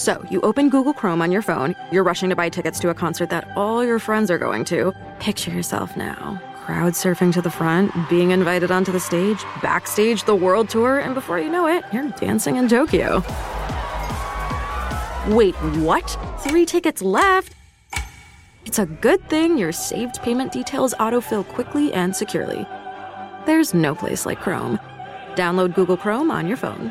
So, you open Google Chrome on your phone, you're rushing to buy tickets to a concert that all your friends are going to. Picture yourself now. Crowd surfing to the front, being invited onto the stage, backstage the world tour, and before you know it, you're dancing in Tokyo. Wait, what? Three tickets left? It's a good thing your saved payment details autofill quickly and securely. There's no place like Chrome. Download Google Chrome on your phone.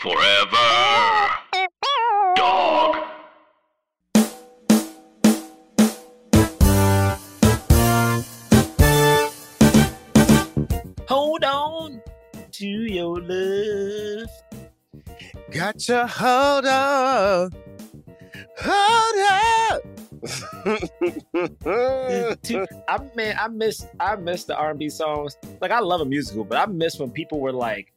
Forever. Dog. Hold on to your love. Gotcha, hold on. Hold on. Dude, I man, I miss I miss the R and B songs. Like I love a musical, but I miss when people were like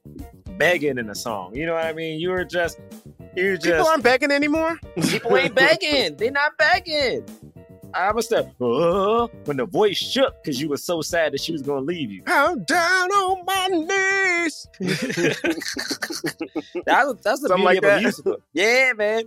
begging in a song. You know what I mean? You were just you just People aren't begging anymore. people ain't begging. They're not begging. I was the uh, when the voice shook because you were so sad that she was gonna leave you. I'm down on my knees. That that's the Something beauty like of that. a musical. Yeah, man.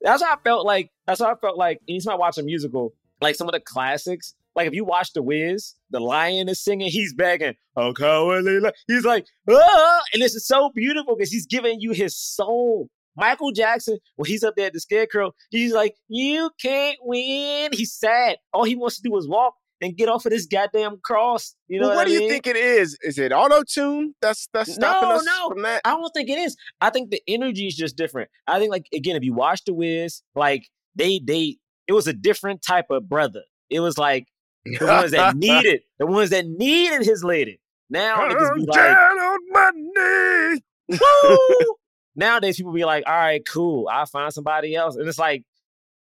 That's how I felt like. That's how I felt like. Anytime I watch a musical, like some of the classics, like if you watch The Wiz, the lion is singing, he's begging, "Oh, cowardly li-" He's like, "Ah!" and this is so beautiful because he's giving you his soul. Michael Jackson, when he's up there at the scarecrow, he's like, "You can't win." He's sad. All he wants to do is walk and get off of this goddamn cross. You know well, what, what do I you think it is? Is it auto tune? That's that's stopping No, us no. from that. I don't think it is. I think the energy is just different. I think like again, if you watch The Wiz, like they they it was a different type of brother. It was like the ones that needed the ones that needed his lady. Now niggas be I'm like, down on my knees. woo! Nowadays people be like, all right, cool, I'll find somebody else. And it's like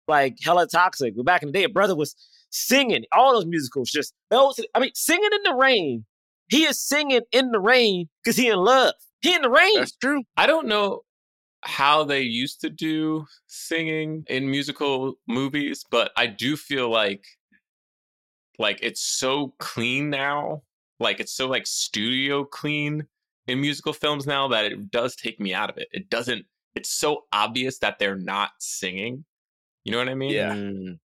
like hella toxic. But back in the day, a brother was singing all those musicals, just those I mean, singing in the rain. He is singing in the rain because he in love. He in the rain. That's true. I don't know how they used to do singing in musical movies, but I do feel like like it's so clean now. Like it's so like studio clean in musical films now that it does take me out of it. It doesn't it's so obvious that they're not singing. You know what I mean? Yeah. Mm.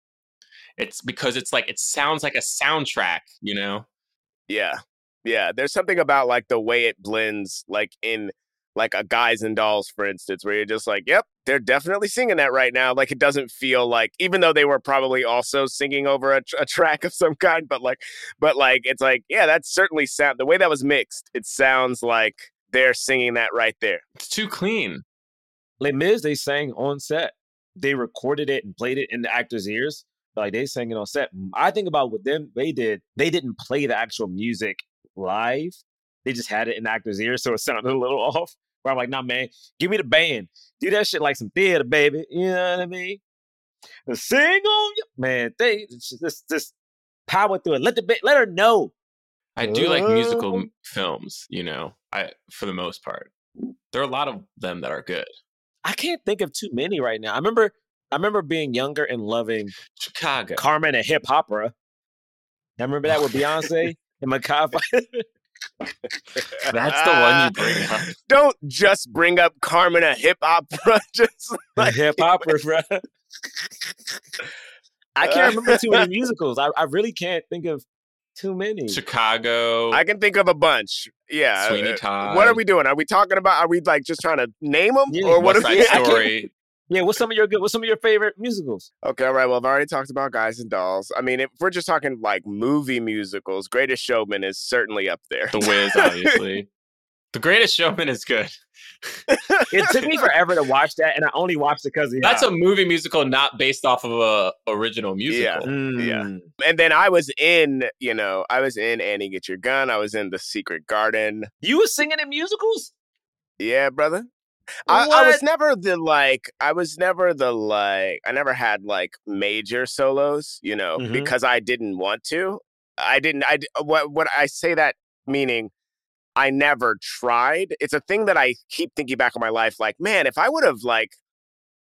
It's because it's like it sounds like a soundtrack, you know? Yeah. Yeah. There's something about like the way it blends, like in like a guys and dolls, for instance, where you're just like, yep, they're definitely singing that right now. Like it doesn't feel like, even though they were probably also singing over a, tr- a track of some kind, but like, but like, it's like, yeah, that's certainly sound. The way that was mixed, it sounds like they're singing that right there. It's too clean. Les Mis, they sang on set. They recorded it and played it in the actors' ears. Like they sang it on set. I think about what them they did. They didn't play the actual music live. They just had it in the actors' ears, so it sounded a little off. Where I'm like, nah, man, give me the band. Do that shit like some theater, baby. You know what I mean? And sing on you, man. They just just, power through it. Let the let her know. I do like musical films, you know, I for the most part. There are a lot of them that are good. I can't think of too many right now. I remember I remember being younger and loving Chicago. Carmen and Hip Hopera. I remember that with Beyonce and Macabre. That's the one you bring up. Don't just bring up Carmen a Hip Hopera. just like, Hip Hopera, bro. I can't remember too many musicals. I, I really can't think of too many. Chicago. I can think of a bunch. Yeah. Sweeney uh, Todd. What are we doing? Are we talking about? Are we like just trying to name them, Yeah, or what? West Are Side we, I Story. Yeah, what's some of your good? What's some of your favorite musicals? Okay, all right. Well, I've already talked about Guys and Dolls. I mean, if we're just talking like movie musicals, Greatest Showman is certainly up there. The Wiz, obviously. the Greatest Showman is good. It took me forever to watch that, and I only watched it because That's a movie musical not based off of a original musical. yeah. Mm. and then I was in, you know, I was in Annie Get Your Gun. I was in The Secret Garden. You were singing in musicals? Yeah, brother. I, I was never the like. I was never the like. I never had like major solos, you know, Mhm. because I didn't want to. I didn't. I what what I say that meaning. I never tried. It's a thing that I keep thinking back on my life. Like, man, if I would have like,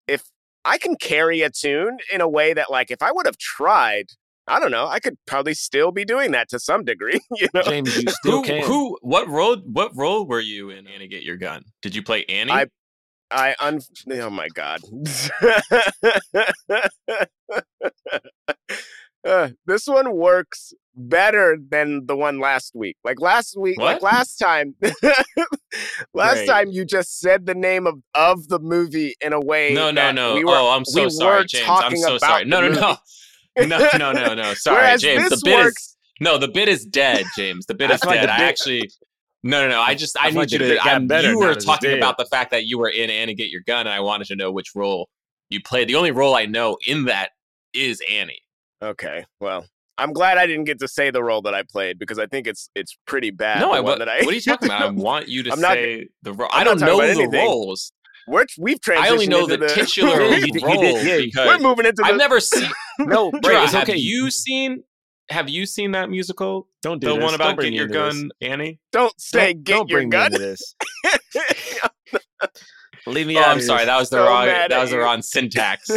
if I can carry a tune in a way that like, if I would have tried, I don't know, I could probably still be doing that to some degree. You know, James, you still Who, can. who, what role, what role were you in Annie Get Your Gun? Did you play Annie? I- I un. Oh my god. Uh, this one works better than the one last week. Like last week, like last time, last Right. time you just said the name of of the movie in a way. no, no, no. We were, oh, I'm so we sorry, James. I'm so sorry. No, no, no. No, no, no, no. Sorry, Whereas James. The bit works- is no, the bit is dead, James. The bit is dead. the I actually no, no, no. I just I I need you to. bit I'm, better you were talking about the fact that you were in Annie Get Your Gun, and I wanted to know which role you played. The only role I know in that is Annie. Okay, well, I'm glad I didn't get to say the role that I played because I think it's it's pretty bad. no, I, what, that I, what are you talking about? I want you to I'm not- say the role. I'm I don't know the anything. roles. We're, we've transitioned I only know the, the titular Yeah, you did- you role did, yeah. because We're moving into the. I've never seen. No, Dra, Bray, it's have okay. you seen? Have you seen that musical? don't do The this. one Don't about Get Your into this. Gun, Annie. don't say Don't- get don't your bring me gun. into this. Leave me Oh, out. I'm sorry. That was the So wrong. That was the wrong syntax.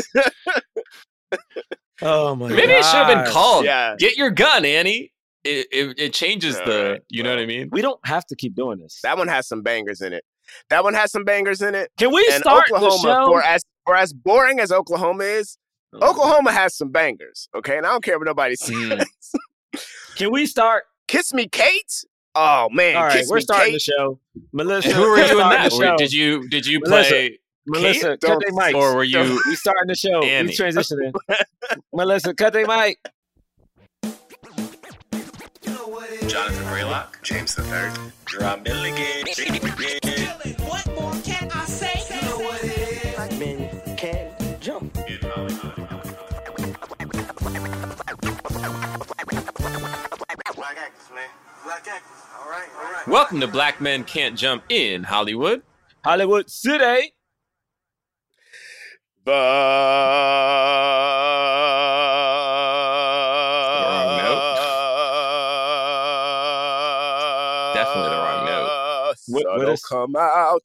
Oh my god. Maybe it should have been called Yeah. "Get Your Gun, Annie." It it, it changes All the. you know what I mean? We don't have to keep doing this. That one has some bangers in it. That one has some bangers in it. Can we and start the Oklahoma, show? for as for as boring as Oklahoma is, Oh. Oklahoma has some bangers. Okay, and I don't care what nobody says. Mm. Can we start? Kiss me, Kate. Oh man, All right, kiss we're me, starting Kate. the show. Melissa, Who were you in that? the show. Did you did you Melissa, play Melissa, cut Don't- their mics. or were you? we starting the show. Annie. We transitioning. Melissa, cut their mic. Jonathan Braylock, James the Third, Jerah Milligan. What more can I say? You know what it is. Black men can jump. Black actors, man. Black actors. All right, all right. Welcome to Black Men Can't Jump in Hollywood. Hollywood City. The What- what Sun'll come out.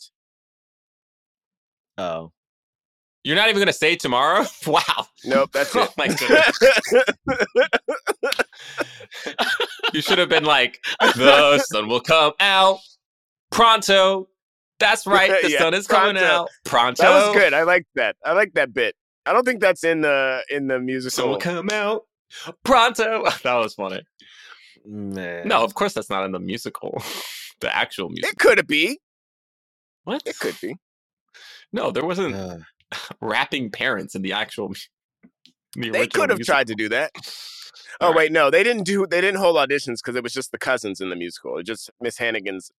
Oh, You're not even gonna say tomorrow? Wow. Nope, that's Oh it. my goodness. You should have been like, the sun will come out pronto. That's right. The Yeah, sun is coming out pronto. that was good. I like that. I like that bit. I don't think that's in the in the Sun will musical. come out pronto. That was funny. Mm, man. No, of course that's not in the musical. The actual music. It could be. What? It could be. No, there wasn't Uh, rapping parents in the actual. mu- The They could have musical. tried to do that. Oh right. wait, no, they didn't do. They didn't hold auditions because it was just the cousins in the musical. It was just Miss Hannigan's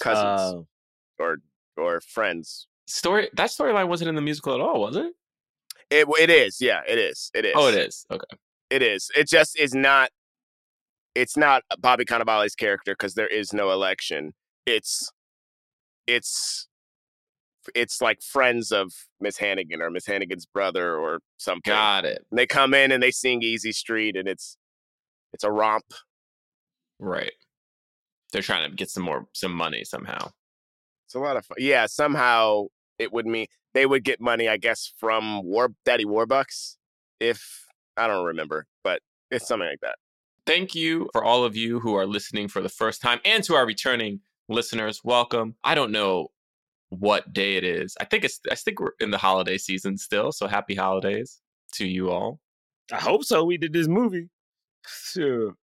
cousins uh, or or friends. Story that storyline wasn't in the musical at all, was it? It it is. Yeah, it is. It is. Oh, it is. Okay. It is. It just is not. It's not Bobby Cannavale's character because there is no election. It's, it's, it's like friends of Miss Hannigan or Miss Hannigan's brother or something. Got it. And they come in and they sing Easy Street and it's, it's a romp. Right. They're trying to get some more some money somehow. It's a lot of fun. Yeah, somehow it would mean they would get money, I guess, from War Daddy Warbucks. If I don't remember, but it's something like that. Thank you for all of you who are listening for the first time and to our returning listeners. Welcome. I don't know what day it is. I think it's I think we're in the holiday season still, so happy holidays to you all. I hope so. We did this movie. Sure.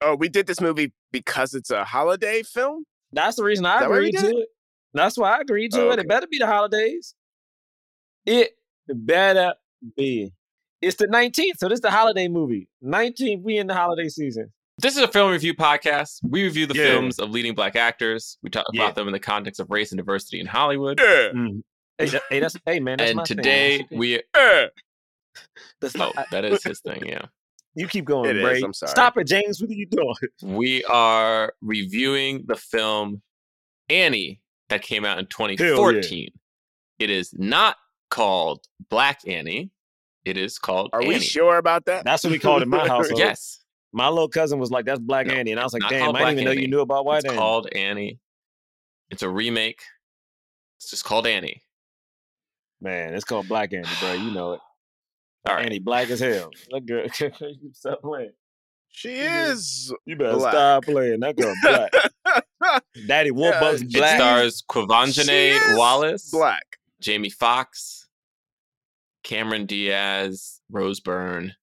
Oh, we did this movie because it's a holiday film. That's the reason I that why we agreed to it. That's why I agreed to Oh, it. It better be the holidays. It better be. It's the 19th, so this is the holiday movie. 19th, we in the holiday season. This is a film review podcast. We review the Yeah. films of leading black actors. We talk Yeah. about them in the context of race and diversity in Hollywood. Yeah. Mm. Hey, that- hey, that's hey man. That's and my thing. today That's- we Yeah. that's oh, that is his thing, yeah. you keep going, It is, Bray. I'm sorry. Stop it, James. What are you doing? We are reviewing the film Annie that came out in 2014. It is not called Black Annie. It is called Are we sure about that? That's what we called it in my house. Yes. My little cousin was like, "That's Black No, Annie," and I was like, "Damn, I didn't even Black know you knew about White it's Annie." called Annie. It's a remake. It's just called Annie. Man, it's called Black Annie, bro. You know it. All right. Annie, black as hell. That girl, you stop playing. She is. You better Black. stop playing. That girl black. Daddy Warbucks Yeah, It stars She Quvenzhané Wallis, Black. Jamie Foxx, Cameron Diaz, Rose Byrne,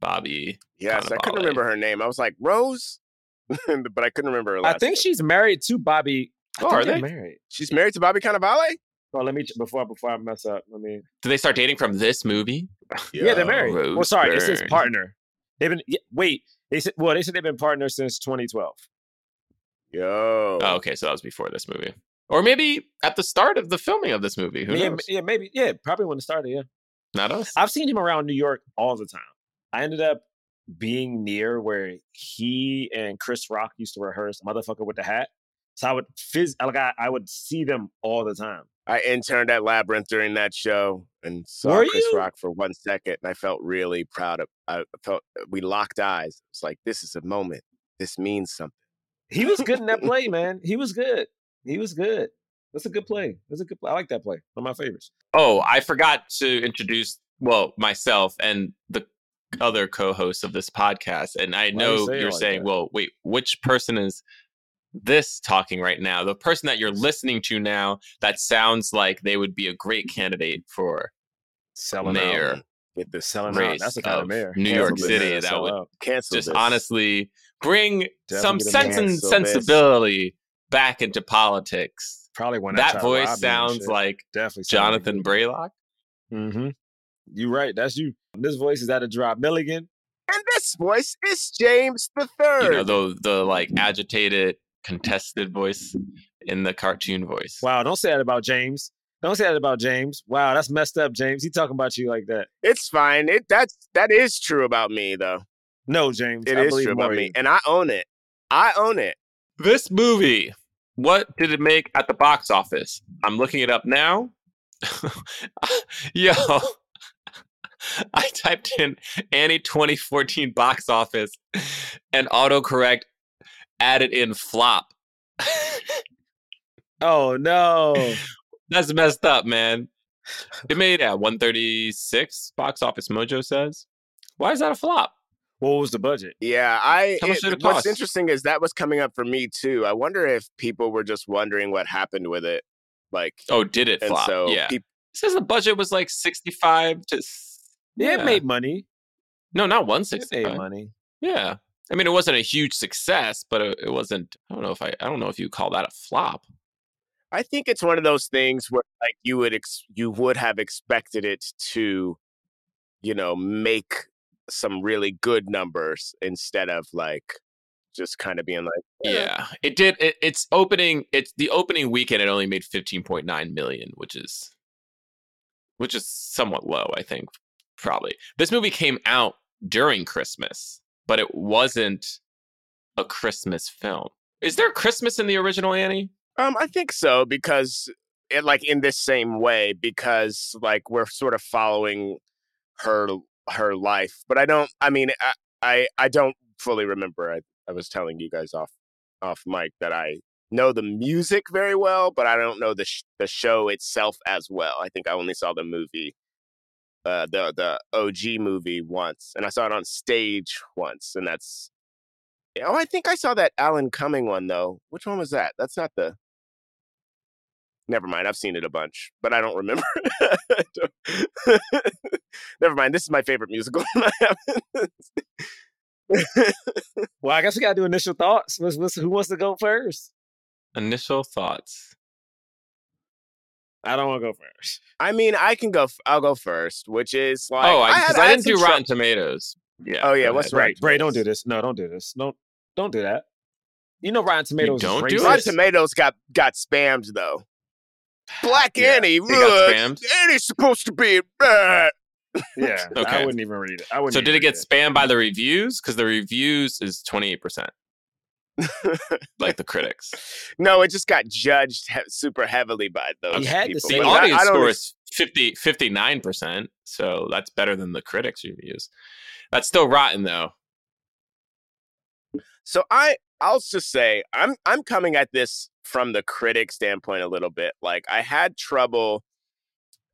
Bobby. Yes, I couldn't remember her name. I was like Rose, but I couldn't remember her I think name. she's married to Bobby. I Oh, are they're married? she's married to Bobby Cannavale. Oh, let me before before I mess up. Let me. Did they start dating from this movie? Yeah, they're married. Rose well, sorry, it says Byrne. partner. They've been yeah, wait. They said well, they said they've been partners since 2012. Yo. Oh, okay, so that was before this movie, or maybe at the start of the filming of this movie. Who yeah, knows? yeah, maybe yeah, probably when it started. Yeah, Not us. I've seen him around New York all the time. I ended up being near where he and Chris Rock used to rehearse "Motherfucker with the Hat." So I would phys- like I, I would see them all the time. I interned at Labyrinth during that show and saw Were Chris you? Rock for one second, and I felt really proud of. I felt we locked eyes. It's like this is a moment. This means something. He was good in that play, man. He was good. He was good. That's a good play. That's a good play. I like that play. One of my favorites. Oh, I forgot to introduce well myself and the other co-hosts of this podcast, and I Why you know say you're like saying, that? well, wait, which person is this talking right now? The person that you're listening to now that sounds like they would be a great candidate for Selling mayor out. Get this Selling out. race That's the kind of mayor. New York. City Yeah, that would out. cancel. just this. honestly bring some sense and cancel this. sensibility back into politics. Probably when That voice sounds like definitely Jonathan Braylock. Mm-hmm. You right. That's you. This voice is out of Jerah Milligan. And this voice is James the Third. You Third. know, the the like agitated, contested voice in the cartoon voice. Wow, don't say that about James. Don't say that about James. Wow, that's messed up, James. He talking about you like that. it's fine. It that's that is true about me though. No, James. It I is true about me, and I own it. I own it. This movie, what did it make at the box office? I'm looking it up now. Yo, I typed in Annie 2014 box office and autocorrect added in flop. Oh no. That's messed up, man. It made at 136 box office mojo says. Why is that a flop? What was the budget? Yeah, I. How much it- did it what's interesting is that was coming up for me too. I wonder if people were just wondering what happened with it, like, Oh, did it flop? so yeah. peop- It says the budget was like 65 to Yeah, Yeah. it made money. No, not It 165. made money. Yeah. I mean, it wasn't a huge success, but it, it wasn't. I don't know if I. I don't know if you call that a flop. I think it's one of those things where like you would ex- you would have expected it to, you know, make some really good numbers instead of like just kind of being like, eh. Yeah, it did. It, it's opening. It's the opening weekend. It only made 15.9 million, which is, which is somewhat low. I think probably this movie came out during Christmas, but it wasn't a Christmas film. Is there Christmas in the original Annie? Um, I think so because it like in this same way because like we're sort of following her her life, but I don't. I mean, I I, I don't fully remember. I, I was telling you guys off off mic that I know the music very well, but I don't know the sh- the show itself as well. I think I only saw the movie, uh, the the OG movie once, and I saw it on stage once, and that's. Oh, I think I saw that Alan Cumming one though. Which one was that? That's not the. Never mind. I've seen it a bunch, but I don't remember. I don't- Never mind. This is my favorite musical. Well, I guess we gotta do initial thoughts. What's, what's, who wants to go first? Initial thoughts. I don't want to go first. I mean, I can go. f- I'll go first, which is like. oh, had- because I, had didn't do some trou- Rotten Tomatoes. Yeah. Oh, yeah, what's ahead. right? Right, Bray, don't do this. No, don't do this. Don't don't do that. You know Rotten Tomatoes. is don't do racist. it? Rotten Tomatoes got got spammed though. Black Yeah, Annie, it got look. Annie's supposed to be bad. Yeah, I wouldn't even read it. I wouldn't. So did it get read spammed by the reviews? Because the reviews is 28%. like the critics. No, it just got judged he- super heavily by those You had people. The But I- audience I don't score is 50, 59%, so that's better than the critics reviews. That's still rotten, though. So I I'll just say I'm I'm coming at this from the critic standpoint a little bit. Like I had trouble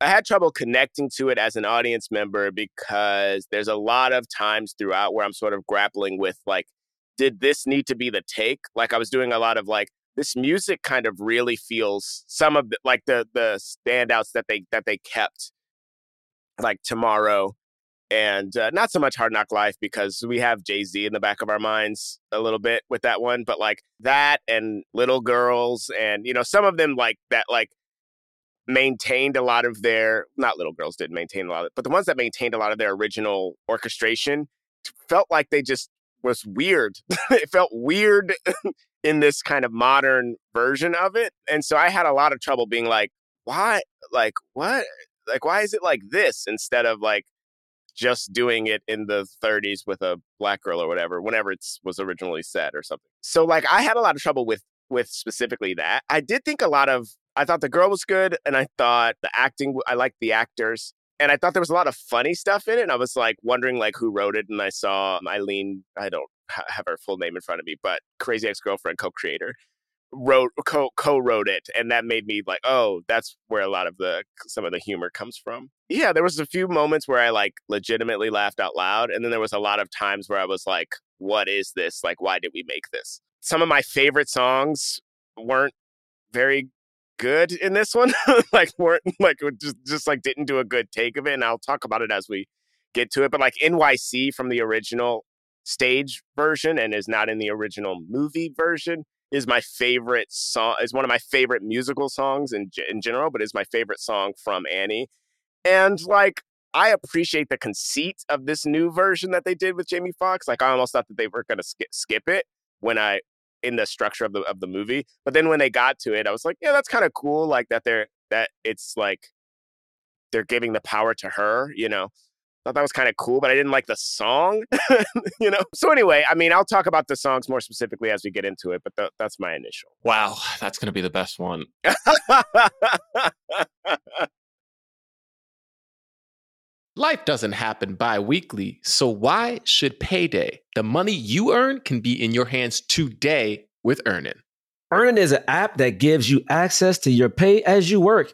I had trouble connecting to it as an audience member because there's a lot of times throughout where I'm sort of grappling with like did this need to be the take? Like I was doing a lot of like this music kind of really feels some of the like the the standouts that they that they kept like tomorrow and uh, not so much Hard Knock Life because we have Jay Z in the back of our minds a little bit with that one, but like that and Little Girls and you know some of them like that like maintained a lot of their not Little Girls didn't maintain a lot of but the ones that maintained a lot of their original orchestration felt like they just was weird. it felt weird in this kind of modern version of it, and so I had a lot of trouble being like, why, like what, like why is it like this instead of like just doing it in the 30s with a black girl or whatever whenever it was originally set or something. So like i had a lot of trouble with with specifically that. I did think a lot of i thought the girl was good and i thought the acting i liked the actors and i thought there was a lot of funny stuff in it and i was like wondering like who wrote it and i saw Aline i don't have her full name in front of me but crazy ex-girlfriend co-creator wrote co co-wrote it and that made me like oh that's where a lot of the some of the humor comes from. Yeah there was a few moments where i like legitimately laughed out loud and then there was a lot of times where i was like what is this? Like why did we make this? Some of my favorite songs weren't very good in this one like weren't like just just like didn't do a good take of it and i'll talk about it as we get to it but like nyc from the original stage version and is not in the original movie version is my favorite song is one of my favorite musical songs in in general but is my favorite song from Annie. And like I appreciate the conceit of this new version that they did with Jamie Foxx. Like I almost thought that they were going to skip skip it when I in the structure of the of the movie but then when they got to it I was like yeah that's kind of cool like that they're that it's like they're giving the power to her you know thought that was kind of cool, but I didn't like the song, you know? So, anyway, I mean, I'll talk about the songs more specifically as we get into it, but th- that's my initial. Wow, that's going to be the best one. Life doesn't happen bi weekly, so why should payday? The money you earn can be in your hands today with Earnin. Earnin is an app that gives you access to your pay as you work,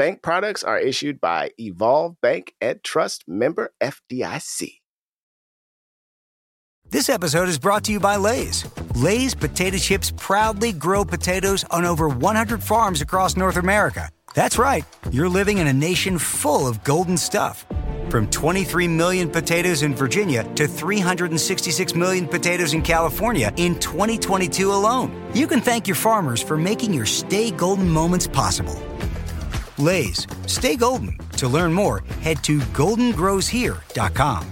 Bank products are issued by Evolve Bank and Trust member FDIC. This episode is brought to you by Lay's. Lay's potato chips proudly grow potatoes on over 100 farms across North America. That's right, you're living in a nation full of golden stuff. From 23 million potatoes in Virginia to 366 million potatoes in California in 2022 alone. You can thank your farmers for making your Stay Golden moments possible. Lay's, stay golden. To learn more, head to goldengrowshere.com.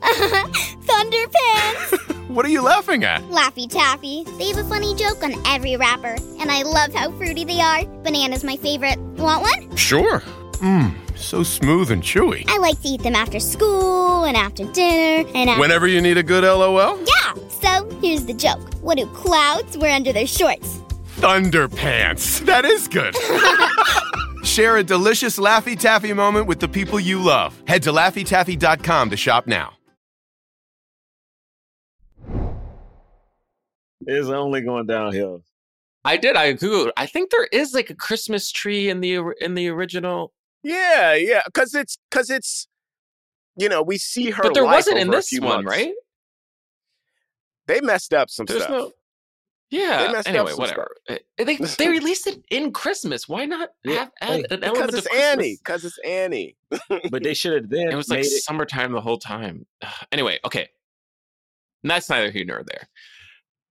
Thunderpants! What are you laughing at? Laffy Taffy. They have a funny joke on every wrapper, and I love how fruity they are. Banana's my favorite. Want one? Sure. Mmm, So smooth and chewy. I like to eat them after school and after dinner and after. Whenever you need a good LOL? Yeah! So here's the joke What do clouds wear under their shorts? Thunderpants. That is good. Share a delicious Laffy Taffy moment with the people you love. Head to LaffyTaffy.com to shop now. It's only going downhill. I did. I googled. I think there is like a Christmas tree in the in the original. Yeah, yeah, because it's because it's you know we see her, But there life wasn't in over a this one, months. right? They messed up some There's stuff. no. Yeah. Anyway, whatever. Uh, They they released it in Christmas. Why not have add an because element it's of? Annie. Because it's Annie. But they should have then It was like it. summertime the whole time. Anyway, okay. That's neither here nor there.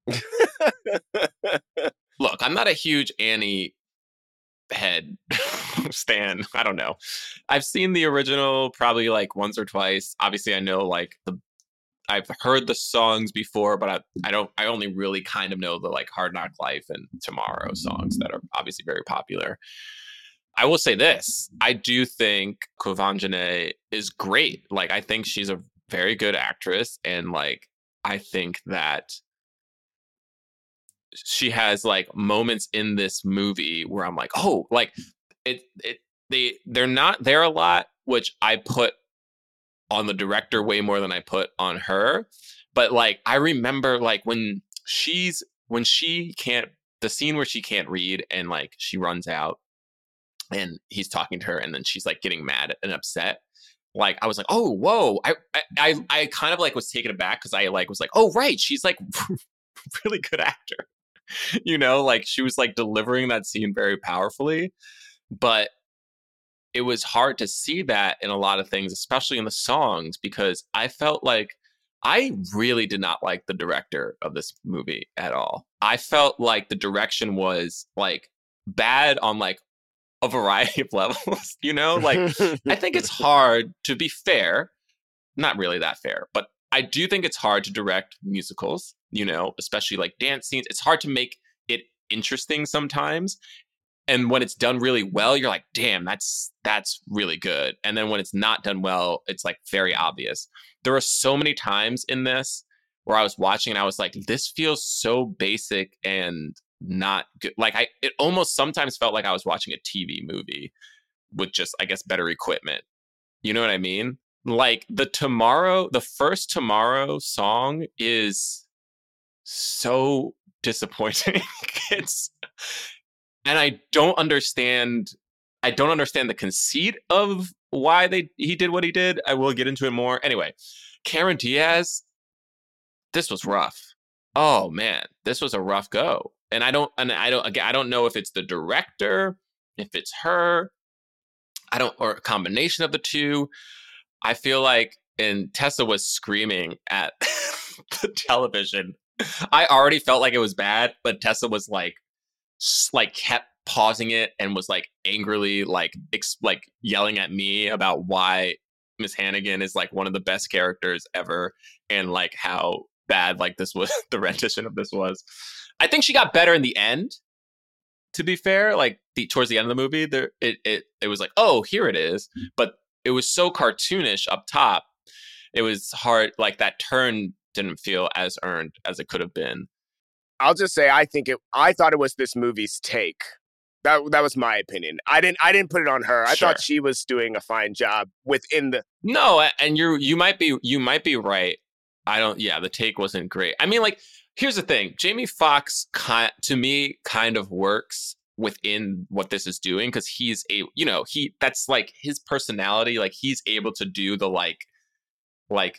Look, I'm not a huge Annie head stan. I don't know. I've seen the original probably like once or twice. Obviously, I know like the I've heard the songs before, but I, I don't I only really kind of know the like Hard Knock Life and Tomorrow songs that are obviously very popular. I will say this. I do think Quvenzhané is great. Like I think she's a very good actress and like I think that she has like moments in this movie where I'm like, "Oh, like it it they they're not there a lot, which I put on the director way more than I put on her. But like I remember like when she's when she can't the scene where she can't read and like she runs out and he's talking to her and then she's like getting mad and upset like i was like oh whoa. I i i, kind of like was taken aback because i like was like oh right she's like really good actor. You know like she was like delivering that scene very powerfully. But it was hard to see that in a lot of things especially in the songs because i felt like I really did not like the director of this movie at all. I felt like the direction was like bad on like a variety of levels, you know? Like I think it's hard to be fair, not really that fair, but I do think it's hard to direct musicals, you know, especially like dance scenes. It's hard to make it interesting sometimes. And when it's done really well, you're like, "Damn, that's that's really good." And then when it's not done well, it's like very obvious. There are so many times in this where I was watching and I was like, "This feels so basic and not good." Like I it almost sometimes felt like I was watching a TV movie with just I guess better equipment. You know what I mean? Like the tomorrow, the first tomorrow song is so disappointing. it's and I don't understand I don't understand the conceit of why they he did what he did. I will get into it more. Anyway, Karen Diaz, this was rough. Oh man, this was a rough go. And I don't and I don't again I don't know if it's the director, if it's her, I don't or a combination of the two. I feel like and Tessa was screaming at the television. I already felt like it was bad, but Tessa was like like kept pausing it and was like angrily like ex- like yelling at me about why Miss Hannigan is like one of the best characters ever and like how bad like this was the rendition of this was. I think she got better in the end. To be fair, like the towards the end of the movie, there it it it was like, oh, here it is. Mm-hmm. But it was so cartoonish up top. It was hard like that turn didn't feel as earned as it could have been. I'll just say I think it. I thought it was this movie's take. That that was my opinion. I didn't I didn't put it on her. I Sure. thought she was doing a fine job within the. No, and you're you might be you might be right. I don't. Yeah, the take wasn't great. I mean, like, here's the thing: Jamie Foxx, ki- to me, kind of works within what this is doing because he's a you know he that's like his personality. Like he's able to do the like like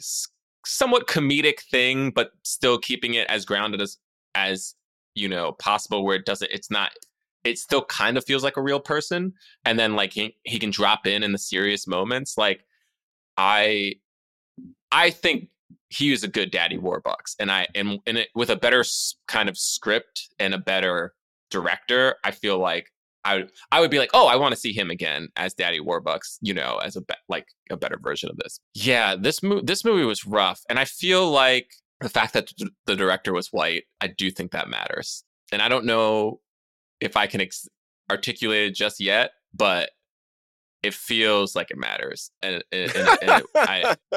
somewhat comedic thing, but still keeping it as grounded as as you know possible. Where it doesn't, it's not. It still kind of feels like a real person, and then like he, he can drop in in the serious moments. Like I I think he is a good Daddy Warbucks, and I and and it, with a better kind of script and a better director, I feel like I would I would be like, oh, I want to see him again as Daddy Warbucks, you know, as a be- like a better version of this. Yeah, this movie this movie was rough, and I feel like the fact that the director was white, I do think that matters, and I don't know if I can ex- articulate it just yet, but it feels like it matters, and, and, and, and it, I,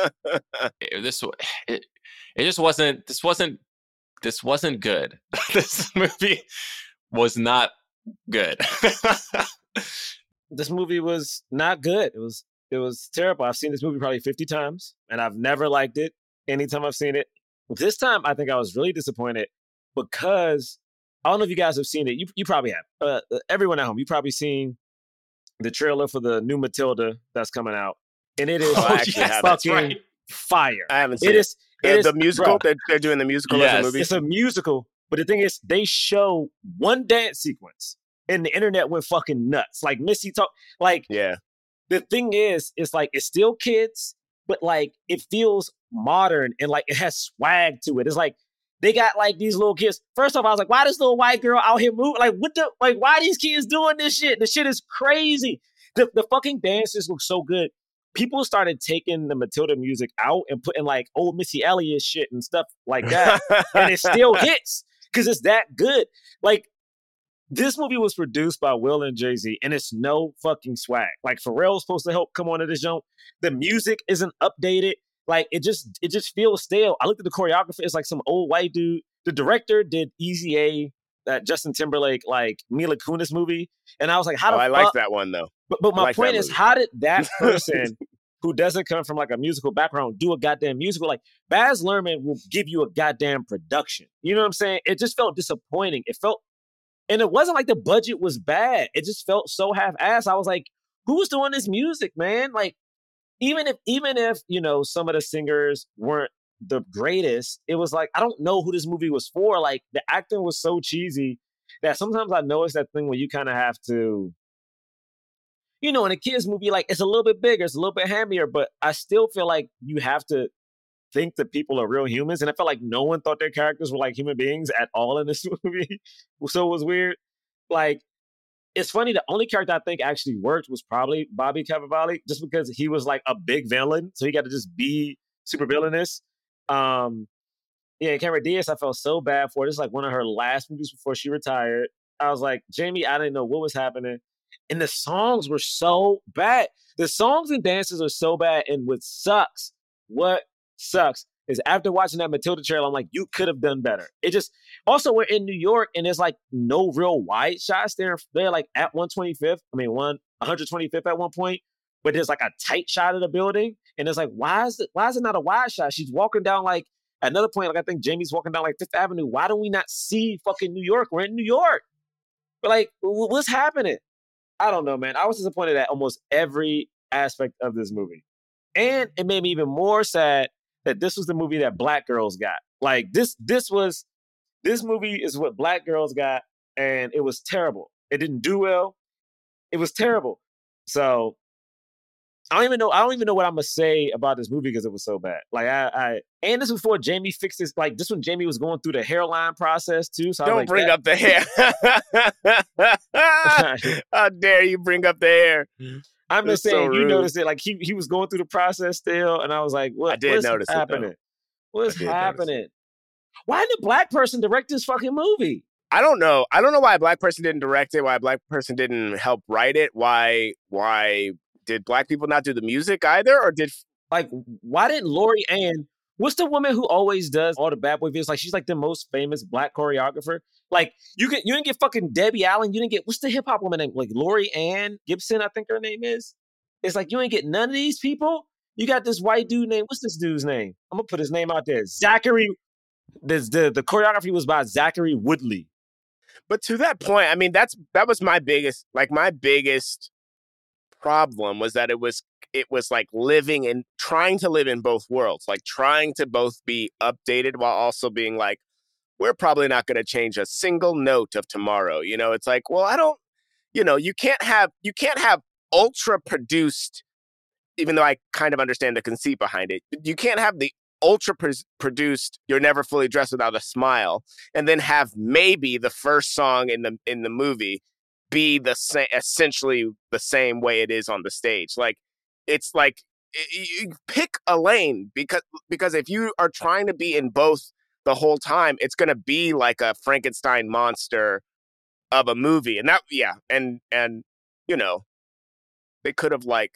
it, this it, it just wasn't. This wasn't. This wasn't good. this movie was not good. this movie was not good. It was it was terrible. I've seen this movie probably 50 times and I've never liked it anytime I've seen it. This time I think I was really disappointed because I don't know if you guys have seen it. You you probably have. Uh, everyone at home, you probably seen the trailer for the new Matilda that's coming out. And it is Oh, actually yes, fucking right. fire. I haven't seen It it. is The- it is the musical? bro, They're, they're doing the musical as a movie. It's a musical, but the thing is, they show one dance sequence, and the internet went fucking nuts. Like Missy talk, like yeah. The thing is, it's like it's still kids, but like it feels modern and like it has swag to it. It's like they got like these little kids. First off, I was like, why this little white girl out here move? Like, what the like? Why these kids doing this shit? The shit is crazy. The the fucking dances look so good. People started taking the Matilda music out and putting like old Missy Elliott shit and stuff like that, and it still hits because it's that good. Like this movie was produced by Will and Jay Z, and it's no fucking swag. Like Pharrell's supposed to help come onto this joint. The music isn't updated. Like it just it just feels stale. I looked at the choreographer; it's like some old white dude. The director did Easy A, that Justin Timberlake like Mila Kunis movie, and I was like, how Oh, I like that one though. But but my like point is, how did that person who doesn't come from like a musical background do a goddamn musical? Like Baz Luhrmann will give you a goddamn production. You know what I'm saying? It just felt disappointing. It felt, and it wasn't like the budget was bad. It just felt so half-assed. I was like, who's doing this music, man? Like, even if even if you know some of the singers weren't the greatest, it was like I don't know who this movie was for. Like the acting was so cheesy that sometimes I know it's that thing where you kind of have to you know, in a kids movie, like it's a little bit bigger, it's a little bit hammier, but I still feel like you have to think that people are real humans. And I felt like no one thought their characters were like human beings at all in this movie. so it was weird. Like, it's funny, the only character I think actually worked was probably Bobby Cannavale, just because he was like a big villain. So he got to just be super villainous. Um, yeah, Cameron Diaz, I felt so bad for. This is like one of her last movies before she retired. I was like, Jamie, I didn't know what was happening. And the songs were so bad. The songs and dances are so bad. And what sucks, what sucks is after watching that Matilda trailer, I'm like, you could have done better. It just also we're in New York and there's like no real wide shots there. They're like at 125th. I mean, one 125th at one point, but there's like a tight shot of the building. And it's like, why is it why is it not a wide shot? She's walking down like another point, like I think Jamie's walking down like Fifth Avenue. Why don't we not see fucking New York? We're in New York. But like, what's happening? I don't know, man. I was disappointed at almost every aspect of this movie. And it made me even more sad that this was the movie that black girls got. Like this, this was this movie is what black girls got, and it was terrible. It didn't do well. It was terrible. So I don't even know. I don't even know what I'm gonna say about this movie because it was so bad. Like I, I and this was before Jamie fixed this. Like this when Jamie was going through the hairline process too. So I was Don't like, bring that- up the hair. How dare you bring up the hair? Mm-hmm. I'm just saying, so you noticed it. Like he he was going through the process still, and I was like, "What? I did what's notice it, happening? What's I did notice happening? Why didn't a black person direct this fucking movie? I don't know. I don't know why a black person didn't direct it. Why a black person didn't help write it. Why? Why did black people not do the music either? Or did Like, why didn't Laurieann? What's the woman who always does all the bad boy videos? Like, she's like the most famous black choreographer. Like, you can you didn't get fucking Debbie Allen. You didn't get what's the hip hop woman name? Like Laurieann Gibson, I think her name is. It's like you ain't get none of these people. You got this white dude named what's this dude's name? I'm gonna put his name out there. Zachary. This the the choreography was by Zachary Woodlee. But to that point, I mean, that's that was my biggest, like my biggest problem was that it was it was like living and trying to live in both worlds, like trying to both be updated while also being like, we're probably not going to change a single note of tomorrow. You know, it's like, well, I don't, you know, you can't have you can't have ultra produced, even though I kind of understand the conceit behind it. You can't have the ultra pres- produced you're never fully dressed without a smile and then have maybe the first song in the in the movie be the same essentially the same way it is on the stage like it's like you pick a lane because because if you are trying to be in both the whole time it's going to be like a frankenstein monster of a movie and that yeah and and you know they could have like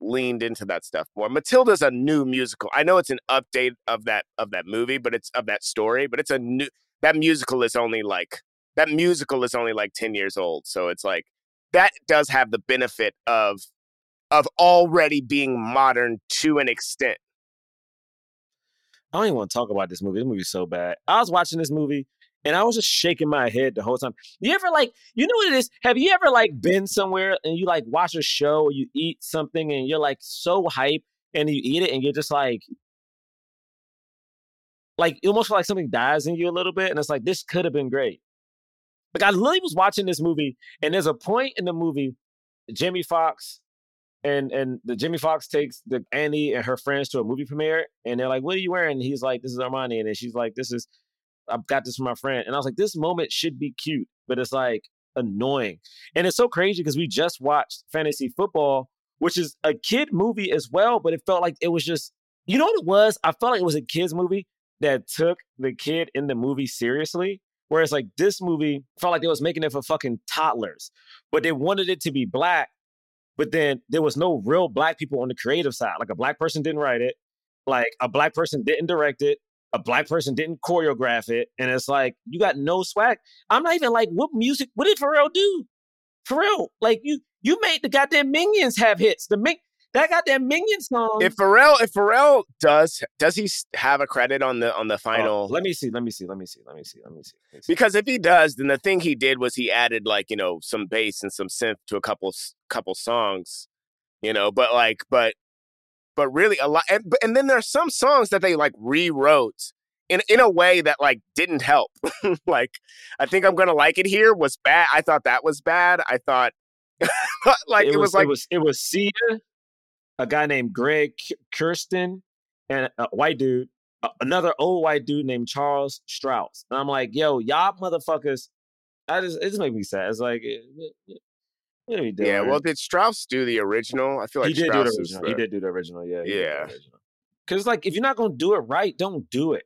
leaned into that stuff more. Matilda's a new musical. I know it's an update of that of that movie, but it's of that story, but it's a new that musical is only like that musical is only like 10 years old. So it's like that does have the benefit of of already being modern to an extent. I don't even want to talk about this movie. This movie's so bad. I was watching this movie and I was just shaking my head the whole time. You ever like, you know what it is? Have you ever like been somewhere and you like watch a show or you eat something and you're like so hype and you eat it and you're just like, like almost like something dies in you a little bit and it's like this could have been great. Like I literally was watching this movie and there's a point in the movie, Jimmy Fox and and the Jimmy Fox takes the Annie and her friends to a movie premiere and they're like, "What are you wearing?" And he's like, "This is Armani," and then she's like, "This is." I've got this from my friend. And I was like, this moment should be cute, but it's like annoying. And it's so crazy because we just watched Fantasy Football, which is a kid movie as well, but it felt like it was just, you know what it was? I felt like it was a kid's movie that took the kid in the movie seriously. Whereas like this movie felt like they was making it for fucking toddlers, but they wanted it to be black. But then there was no real black people on the creative side. Like a black person didn't write it, like a black person didn't direct it, a black person didn't choreograph it, and it's like you got no swag. I'm not even like, what music? What did Pharrell do? Pharrell, like you, you made the goddamn Minions have hits. The Min- that goddamn Minion song. If Pharrell, if Pharrell does, does he have a credit on the on the Oh, final? let me see. Let me see. Let me see. Let me see. Let me see. Let me see. Because if he does, then the thing he did was he added like you know some bass and some synth to a couple couple songs, you know. But like, but but really a lot. And, and then there are some songs that they like rewrote in in a way that like didn't help. like, I think I'm gonna like it here was bad. I thought that was bad. I thought like it, was, like it was it was Sia, a guy named Greg Kurstin, and a white dude, another old white dude named Charles Strouse. And I'm like, yo, y'all motherfuckers. I just it just made me sad. It's like, eh, eh, what are we doing? yeah. Well, did Strouse do the original? I feel like he did Strouse do the original. He did do the original. Yeah. he did do the Yeah. Cause like if you're not gonna do it right, don't do it.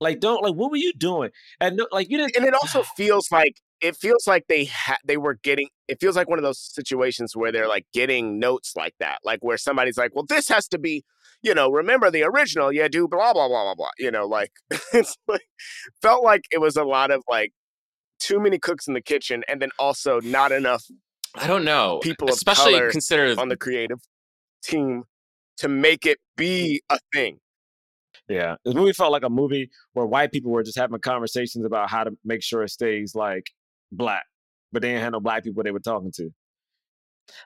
Like don't like what were you doing? And no, like you didn't. and it also feels like it feels like they ha- they were getting it feels like one of those situations where they're like getting notes like that like where somebody's like well this has to be you know remember the original yeah do blah blah blah blah blah you know like it's like felt like it was a lot of like too many cooks in the kitchen and then also not enough I don't know. people of especially color consider on the creative team to make it be a thing Yeah, this movie felt like a movie where white people were just having conversations about how to make sure it stays like black, but they didn't have no black people they were talking to.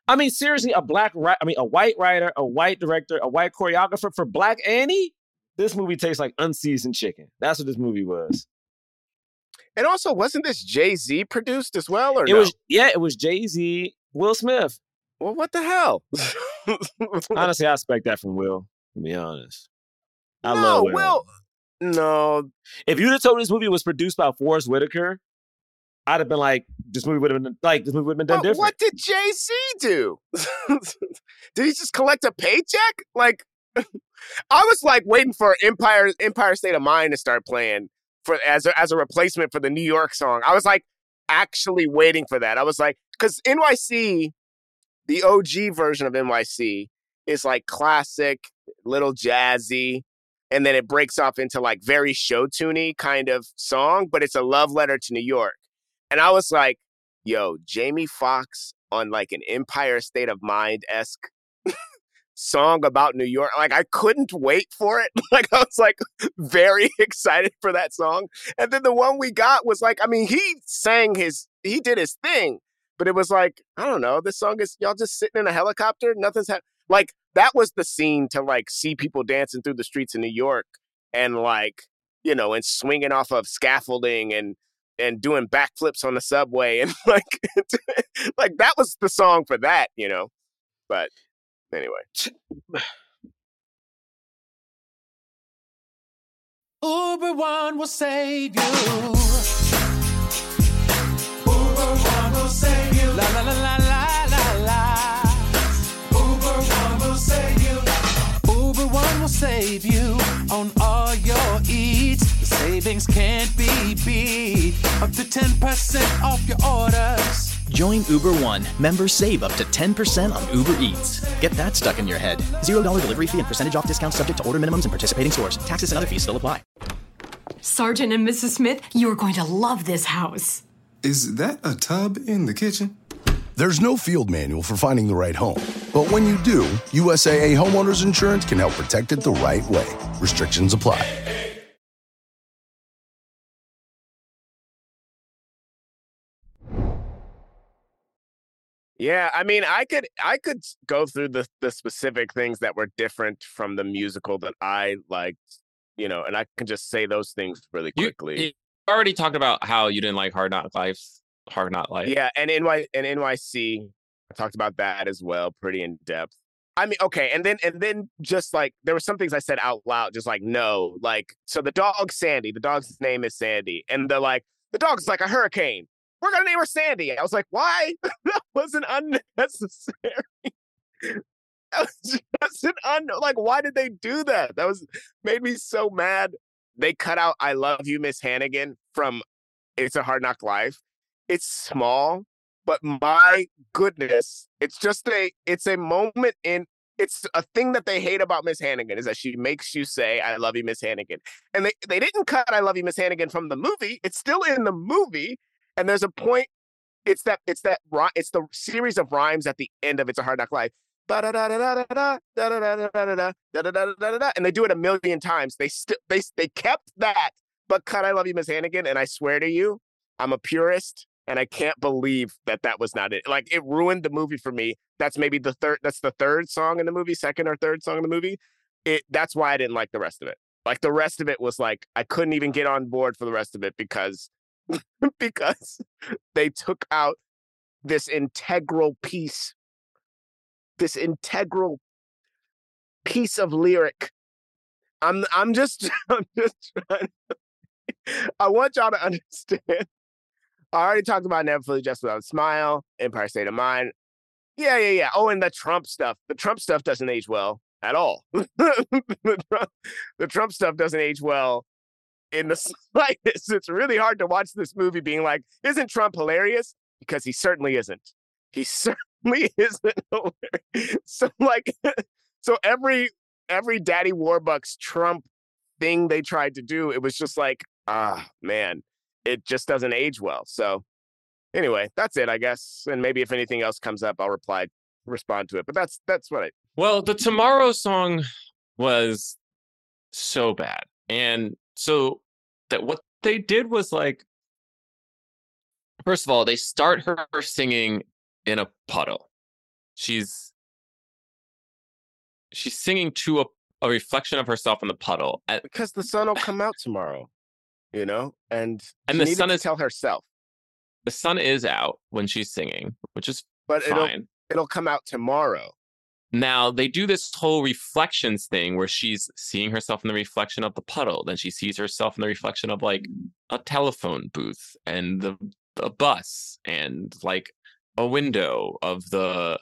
I mean, seriously, a black, ri- I mean, a white writer, a white director, a white choreographer for Black Annie. This movie tastes like unseasoned chicken. That's what this movie was. and also wasn't this jay-z produced as well or It no? was, yeah, it was Jay Z, Will Smith. well what the hell Honestly, I expect that from Will. To be honest, I no love Will. will no If you'd have told me this movie was produced by Forest Whitaker, I'd have been like, this movie would have been like, this movie would have been done different. what did Jay Z do? did he just collect a paycheck? Like, I was like waiting for Empire Empire State of Mind to start playing for as a, as a replacement for the New York song. I was like actually waiting for that. I was like, because NYC, the OG version of NYC is like classic, little jazzy. And then it breaks off into like very show tuney kind of song, but it's a love letter to New York. And I was like, yo, Jamie Foxx on like an Empire State of Mind esque song about New York. Like I couldn't wait for it. Like I was like very excited for that song. And then the one we got was like, I mean, he sang his he did his thing, but it was like, I don't know, this song is y'all just sitting in a helicopter, nothing's happening. Like that was the scene to like see people dancing through the streets of New York and like, you know, and swinging off of scaffolding and and doing backflips on the subway and like like that was the song for that, you know. But anyway, Uber One will save you. Uber One will save you. La la la la savings can't be beat. Up to 10% off your orders. Join Uber One. Members save up to 10% on Uber Eats. Get that stuck in your head. $0 delivery fee and percentage off discount subject to order minimums and participating stores. Taxes and other fees still apply. Sergeant and Mrs. Smith, you're going to love this house. Is that a tub in the kitchen? There's no field manual for finding the right home. But when you do, USAA Homeowners Insurance can help protect it the right way. Restrictions apply. Yeah, I mean, I could I could go through the the specific things that were different from the musical that I liked, you know, and I can just say those things really You, quickly. you already talked about how you didn't like Hard Knock Life. Hard Knock Life. Yeah, and NY and NYC, I talked about that as well, pretty in depth. I mean, okay, and then and then just like there were some things I said out loud, just like no, like so the dog Sandy, the dog's name is Sandy, and they're like the dog's like a hurricane. We're gonna name her Sandy. I was like, why? that wasn't unnecessary. that was just an un like why did they do that? That was made me so mad. They cut out I love you, Miss Hannigan from It's a Hard Knock Life. It's small, but my goodness, it's just a it's a moment in it's a thing that they hate about Miss Hannigan is that she makes you say I love you, Miss Hannigan. And they, they didn't cut I love you, Miss Hannigan from the movie. It's still in the movie. And there's a point, it's that it's that it's the series of rhymes at the end of It's a Hard Knock Life. And they do it a million times. They still they they kept that, but cut I love you, Miss Hannigan. And I swear to you, I'm a purist and I can't believe that that was not it. Like it ruined the movie for me. That's maybe the third. That's the third song in the movie, second or third song in the movie. It. That's why I didn't like the rest of it. Like the rest of it was like I couldn't even get on board for the rest of it because because they took out this integral piece, this integral piece of lyric. I'm I'm just I'm just trying. I want y'all to understand. I already talked about Never Fully Dressed Without a Smile, Empire State of Mind. Yeah, yeah, yeah. Oh, and the Trump stuff. The Trump stuff doesn't age well at all. the, Trump, the Trump stuff doesn't age well in the slightest. It's really hard to watch this movie being like, isn't Trump hilarious? Because he certainly isn't. He certainly isn't hilarious. So like, so every every Daddy Warbucks Trump thing they tried to do, it was just like, ah, man, it just doesn't age well. So anyway, that's it, I guess. And maybe if anything else comes up, I'll reply, respond to it. But that's that's what I. Well, the Tomorrow song was so bad. And so that what they did was like first of all, they start her singing in a puddle. She's she's singing to a, a reflection of herself in the puddle. Because the sun will come out tomorrow, you know, and And she the sun to is- tell herself, the sun is out when she's singing, which is but it'll fine. it'll come out tomorrow. Now they do this whole reflections thing where she's seeing herself in the reflection of the puddle, then she sees herself in the reflection of like mm. a telephone booth and the a bus and like a window of the.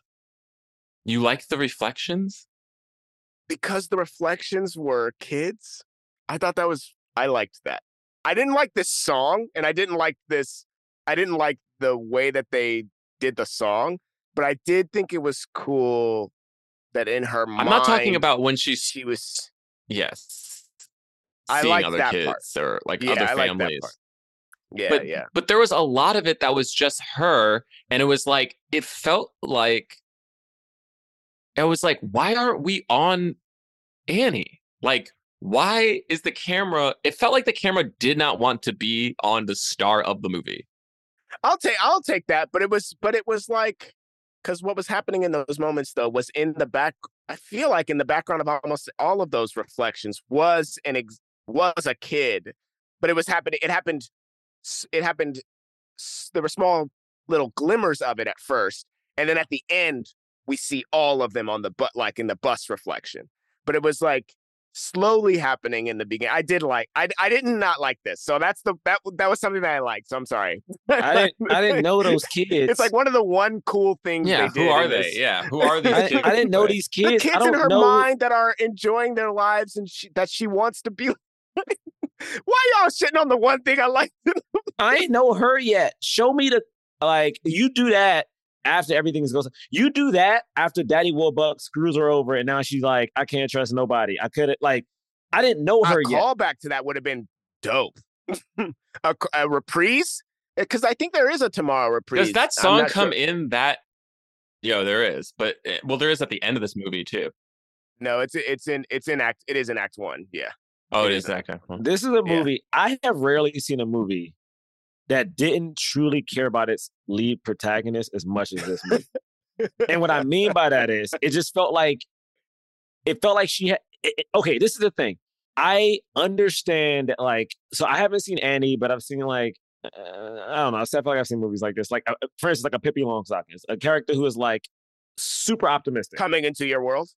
You like the reflections? because the reflections were kids, I thought that was I liked that. I didn't like this song and I didn't like this I didn't like the way that they did the song, but I did think it was cool that in her mind I'm not talking about when she's she was yes, I seeing liked other that kids part. or like Yeah, other I families. Yeah, but, yeah. But there was a lot of it that was just her, and it was like it felt like it was like, why aren't we on Annie? Like, why is the camera? It felt like the camera did not want to be on the star of the movie. I'll take I'll take that, but it was but it was like because what was happening in those moments though was in the back. I feel like in the background of almost all of those reflections was an ex, was a kid, but it was happening. It happened. It happened. There were small little glimmers of it at first, and then at the end we see all of them on the but like in the bus reflection. But it was like slowly happening in the beginning. I did like I I did not not like this. So that's the that that was something that I liked. So I'm sorry. I didn't I didn't know those kids. It's like one of the one cool things. Yeah, they who are they? this. Yeah, who are these I, kids? I didn't know these kids. The kids. kids I don't in her know. mind that are enjoying their lives and she, that she wants to be. Why y'all shitting on the one thing I like? I ain't know her yet. Show me the Like you do that after everything's goes. You do that after Daddy Warbuck screws her over, and now she's like, I can't trust nobody. I couldn't like. I didn't know her a yet. callback to that would have been dope. a, a reprise, because I think there is a tomorrow reprise. Does that song come sure. in that? Yo, there is, but eh, well, there is at the end of this movie too. No, it's it's in it's in act. It is in Act One. Yeah. Oh, it It is is that guy. This is a movie I have rarely seen a movie that didn't truly care about its lead protagonist as much as this movie. and what I mean by that is, it just felt like it felt like she had. it- it- okay, this is the thing. I understand that, like, so I haven't seen Annie, but I've seen like. Uh, I don't know. I feel like I've seen movies like this. Like, uh, for instance, like a Pippi Longstockings, a character who is like super optimistic. Coming into your world.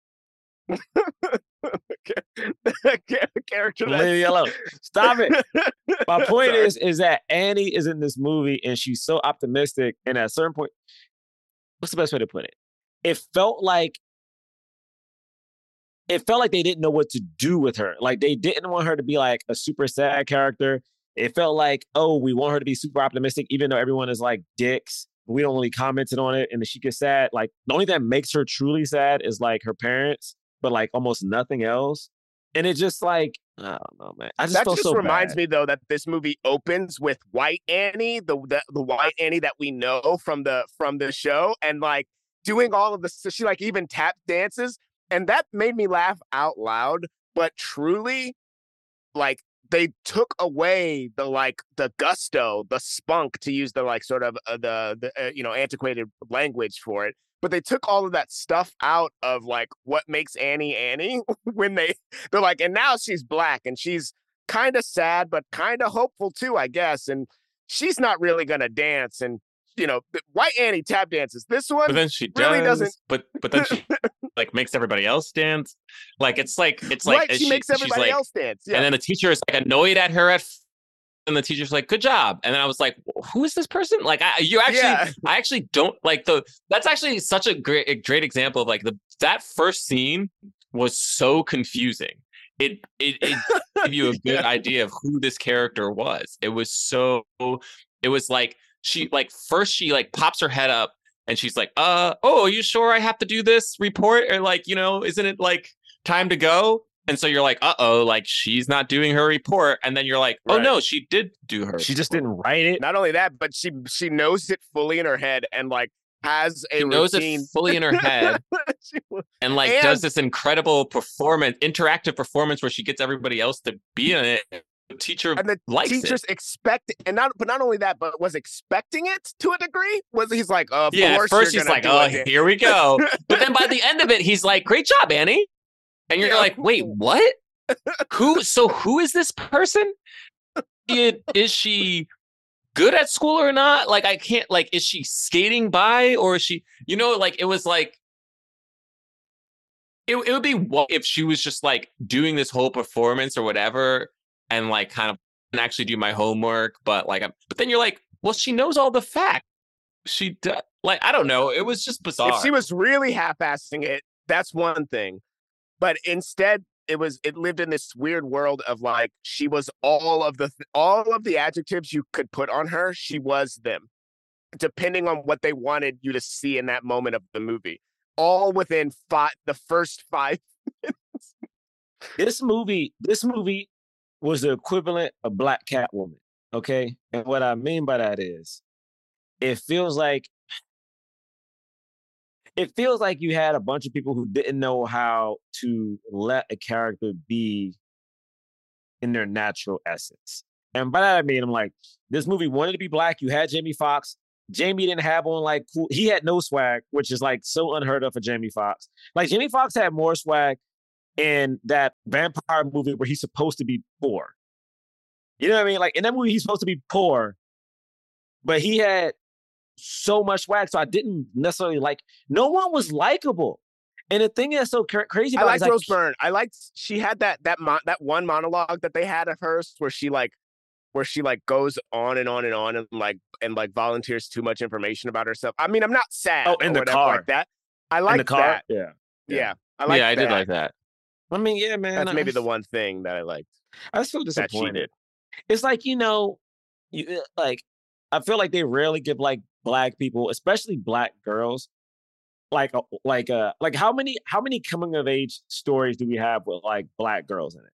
Character. Leave me alone. Stop it. My point is, is that Annie is in this movie and she's so optimistic. And at a certain point, what's the best way to put it? It felt like it felt like they didn't know what to do with her. Like they didn't want her to be like a super sad character. It felt like, oh, we want her to be super optimistic, even though everyone is like dicks. We don't really commented on it, and then she gets sad. Like the only thing that makes her truly sad is like her parents, but like almost nothing else. And it just like I don't know, man. I just that just so reminds bad. me though that this movie opens with White Annie, the, the the White Annie that we know from the from the show, and like doing all of this. So she like even tap dances, and that made me laugh out loud. But truly, like they took away the like the gusto, the spunk, to use the like sort of uh, the the uh, you know antiquated language for it. But they took all of that stuff out of like what makes Annie Annie when they they're like, and now she's black and she's kind of sad but kind of hopeful too, I guess. And she's not really gonna dance. And you know, White Annie tap dances. This one But then she really does, doesn't. But but then she like makes everybody else dance. Like it's like it's like right, and she, makes everybody like- else dance. Yeah. And then the teacher is like annoyed at her at, f- and the teacher's like, "Good job." And then I was like, "Who is this person?" Like, I, you actually, Yeah. I actually don't like the. That's actually such a great, a great example of like the that first scene was so confusing. It it it gave you a good idea of who this character was. It was so. It was like she like first she like pops her head up and she's like, "Uh, oh, are you sure I have to do this report?" Or like, you know, isn't it like time to go? And so you're like, uh oh, like she's not doing her report. And then you're like, oh Right. no, she did do her. She just didn't write it. Not only that, but she she knows it fully in her head and like has a She knows routine. it fully in her head and like And- does this incredible performance, interactive performance where she gets everybody else to be in it. The teacher and the likes teachers it. expect and not but not only that, but was expecting it to a degree. Was he's like, of Yeah, at first he's like, oh, dan-" here we go. But then by the end of it, he's like, great job, Annie. And you're Yeah. like, wait, what? Who? So who is this person? It, is she good at school or not? Like, I can't, like, is she skating by or is she, you know, like, it was like, it, it would be what if she was just like doing this whole performance or whatever and like kind of and actually do my homework, but like, I'm, but then you're like, well, she knows all the facts. She does. Like, I don't know. It was just bizarre. If she was really half-assing it, that's one thing. But instead, it was it lived in this weird world of like she was all of the th- all of the adjectives you could put on her. She was them, depending on what they wanted you to see in that moment of the movie. All within five, the first five. This movie, this movie was the equivalent of Black Catwoman. Okay. And what I mean by that is it feels like it feels like you had a bunch of people who didn't know how to let a character be in their natural essence. And by that I mean I'm like, this movie wanted to be black. You had Jamie Foxx. Jamie didn't have on like cool. He had no swag, which is like so unheard of for Jamie Foxx. Like Jamie Foxx had more swag in that vampire movie where he's supposed to be poor. You know what I mean? Like in that movie, he's supposed to be poor, but he had so much swag. So I didn't necessarily like. No one was likable. And the thing that's so cra- crazy I about it liked like, Rose Byrne. I liked she had that that mon- that one monologue that they had of hers where she like where she like goes on and on and on and like and like volunteers too much information about herself. I mean, I'm not sad. Oh, in or the whatever car. like that. I like the car. that. Yeah. Yeah, I like. yeah, I did like that. I mean, yeah, man. That's I- maybe the one thing that I liked. I just feel disappointed. It's like you know, you uh, like I feel like they rarely give like black people, especially black girls, like a, like uh like how many how many coming of age stories do we have with like black girls in it?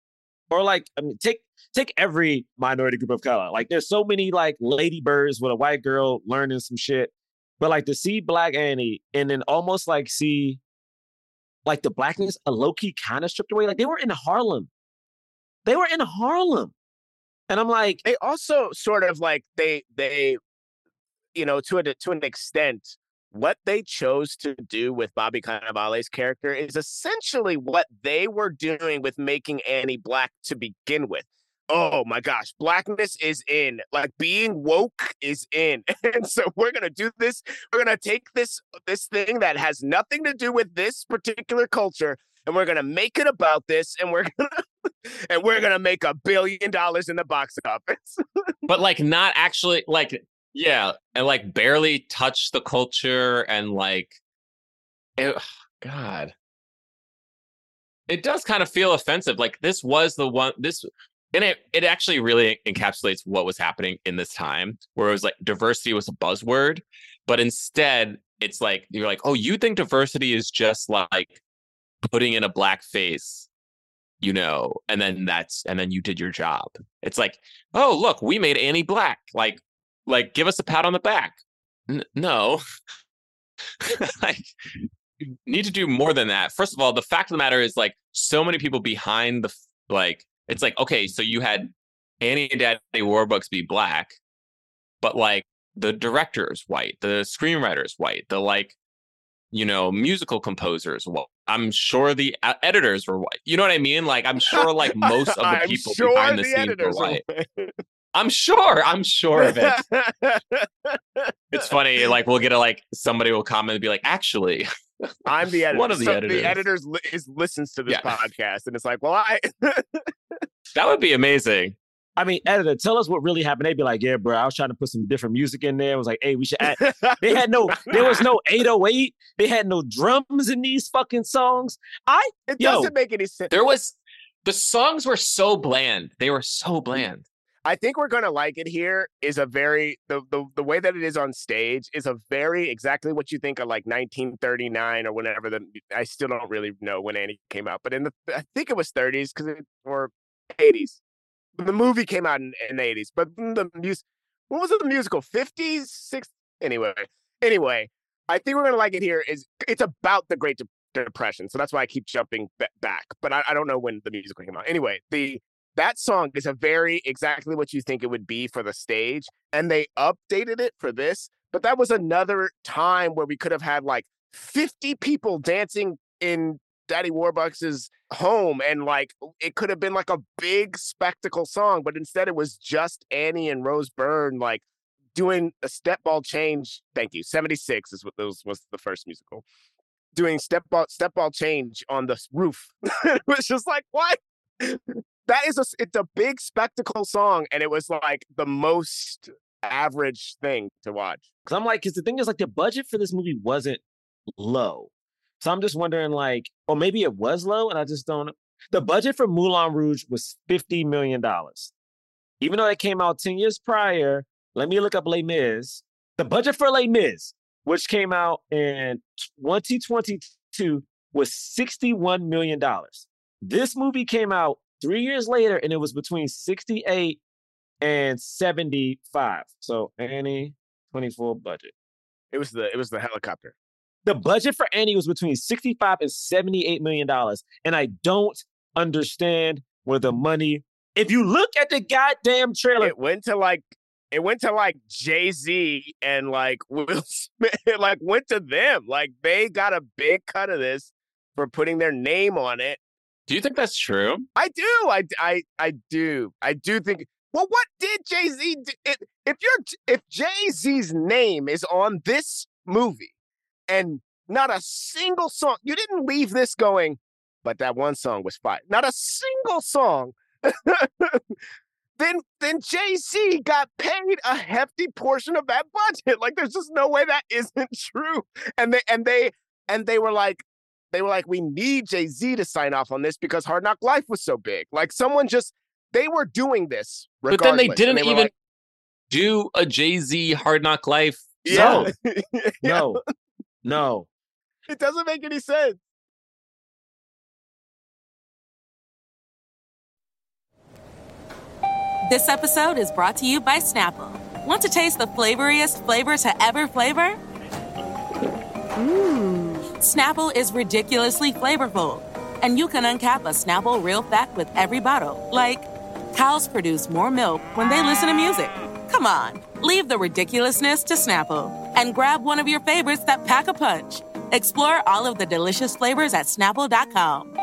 Or like I mean take take every minority group of color. Like there's so many like ladybirds with a white girl learning some shit. But like to see Black Annie and then almost like see like the blackness a low key kind of stripped away. Like they were in Harlem. They were in Harlem. And I'm like, they also sort of like they they, you know, to a to an extent, what they chose to do with Bobby Cannavale's character is essentially what they were doing with making Annie black to begin with. Oh my gosh, blackness is in. Like being woke is in. And so we're to do this. We're to take this this thing that has nothing to do with this particular culture and we're to make it about this and we're to and we're to make a billion dollars in the box office. but like not actually like yeah, and like barely touch the culture and like it, god. It does kind of feel offensive. Like this was the one this and it, it actually really encapsulates what was happening in this time where it was like diversity was a buzzword but instead it's like you're like oh you think diversity is just like putting in a black face you know and then that's and then you did your job. It's like oh look we made annie black. Like like give us a pat on the back. N- no. Like you need to do more than that. First of all the fact of the matter is like so many people behind the like it's like, okay, so you had Annie and Daddy Warbucks be black, but like the director is white, the screenwriter is white, the like, you know, musical composers. Well, I'm sure the uh, editors were white. You know what I mean? Like, I'm sure like most of the people sure behind the, the scenes were editors white. I'm sure. I'm sure of it. it's funny. Like, we'll get a like somebody will comment and be like, actually, I'm the editor. One of the So editors. The editors li- is listens to this Yeah. podcast, and it's like, well, I that would be amazing. I mean, editor, tell us what really happened. They'd be like, yeah, bro, I was trying to put some different music in there. It was like, hey, we should add. They had no, there was no 808. They had no drums in these fucking songs. I, it yo, doesn't make any sense. There was the songs were so bland. They were so mm. bland. I think we're gonna like it here is a very the, the the way that it is on stage is a very exactly what you think of like 1939 or whenever the I still don't really know when Annie came out, but in the I think it was 30s because it or 80s. The movie came out in, in the 80s, but the music what was it the musical 50s 60s anyway anyway I think we're gonna like it here is it's about the Great De- Depression, so that's why I keep jumping ba- back. But I, I don't know when the musical came out. Anyway, the that song is a very exactly what you think it would be for the stage, and they updated it for this. But that was another time where we could have had like 50 people dancing in Daddy Warbucks's home, and like it could have been like a big spectacle song, but instead it was just Annie and Rose Byrne like doing a step ball change. Thank you. 76 is what those was the first musical. Doing step ball step ball change on the roof. it was just like, what? That is a it's a big spectacle song, and it was like the most average thing to watch. Cause I'm like, cause the thing is, like, the budget for this movie wasn't low. So I'm just wondering, like, or maybe it was low, and I just don't. The budget for Moulin Rouge was fifty million dollars, even though it came out ten years prior. Let me look up Les Mis. The budget for Les Mis, which came out in 2022, was sixty-one million dollars. This movie came out three years later, and it was between sixty-eight and seventy-five. So Annie, twenty-four budget. It was the it was the helicopter. The budget for Annie was between 65 and 78 million dollars. And I don't understand where the money. If you look at the goddamn trailer, It went to like it went to like Jay Z and like Will Smith. It like went to them. Like they got a big cut of this for putting their name on it. Do you think that's true? I do. I I I do. I do think. Well, what did Jay Z? If you're if Jay Z's name is on this movie, and not a single song, you didn't leave this going. But that one song was fire. Not a single song. then then Jay Z got paid a hefty portion of that budget. Like, there's just no way that isn't true. And they and they and they were like, they were like, we need Jay Z to sign off on this because Hard Knock Life was so big. Like, someone just they were doing this, But then they didn't were even like, do a Jay Z Hard Knock Life. Yeah. song. No, no. It doesn't make any sense. This episode is brought to you by Snapple. Want to taste the flavoriest flavor to ever flavor? Mmm. Snapple is ridiculously flavorful. And you can uncap a Snapple real fact with every bottle. Like, cows produce more milk when they listen to music. Come on, leave the ridiculousness to Snapple and grab one of your favorites that pack a punch. Explore all of the delicious flavors at snapple.com.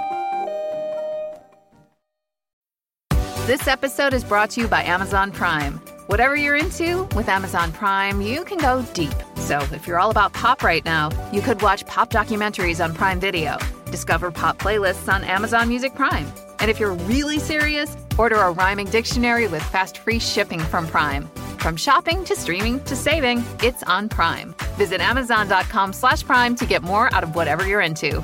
This episode is brought to you by Amazon Prime. Whatever you're into, with Amazon Prime, you can go deep. So if you're all about pop right now, you could watch pop documentaries on Prime Video, discover pop playlists on Amazon Music Prime. And if you're really serious, order a rhyming dictionary with fast free shipping from Prime. From shopping to streaming to saving, it's on Prime. Visit Amazon.com slash Prime to get more out of whatever you're into.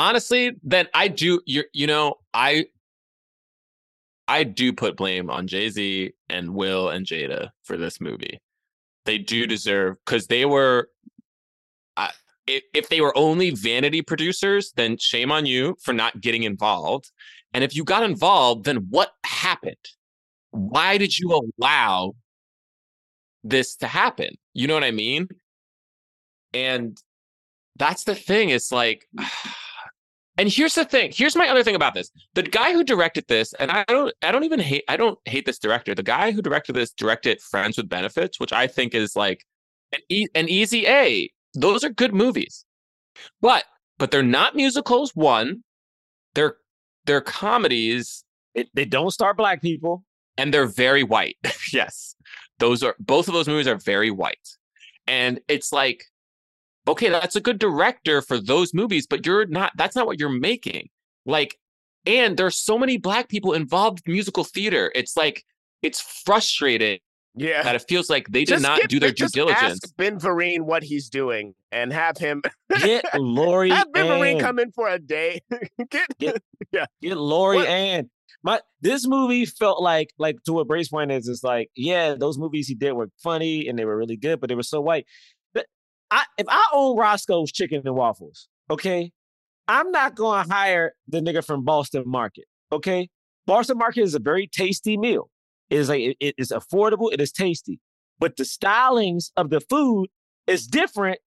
Honestly, then I do. You you know I I do put blame on Jay Z and Will and Jada for this movie. They do deserve because they were. I if, if they were only vanity producers, then shame on you for not getting involved. And if you got involved, then what happened? Why did you allow this to happen? You know what I mean? And that's the thing. It's like, mm. And here's the thing. Here's my other thing about this. The guy who directed this, and I don't, I don't even hate, I don't hate this director. The guy who directed this directed Friends with Benefits, which I think is like an, e- an easy A. Those are good movies, but but they're not musicals. One, they're they're comedies. It, they don't star black people, and they're very white. yes, those are both of those movies are very white, and it's like okay, that's a good director for those movies, but you're not, that's not what you're making. Like, and there's so many black people involved in musical theater. It's like, it's frustrating. Yeah. That it feels like they did Just not get- do their due just diligence. Ask ben Vereen what he's doing and have him Get Lori have Ben Vereen come in for a day. get, yeah. Get Lori What- Ann. My this movie felt like like to what Brace point is. It's like yeah, those movies he did were funny and they were really good, but they were so white. I if I own Roscoe's Chicken and Waffles, okay, I'm not going to hire the nigga from Boston Market. Okay, Boston Market is a very tasty meal. It is like it- it is affordable. It is tasty, but the stylings of the food is different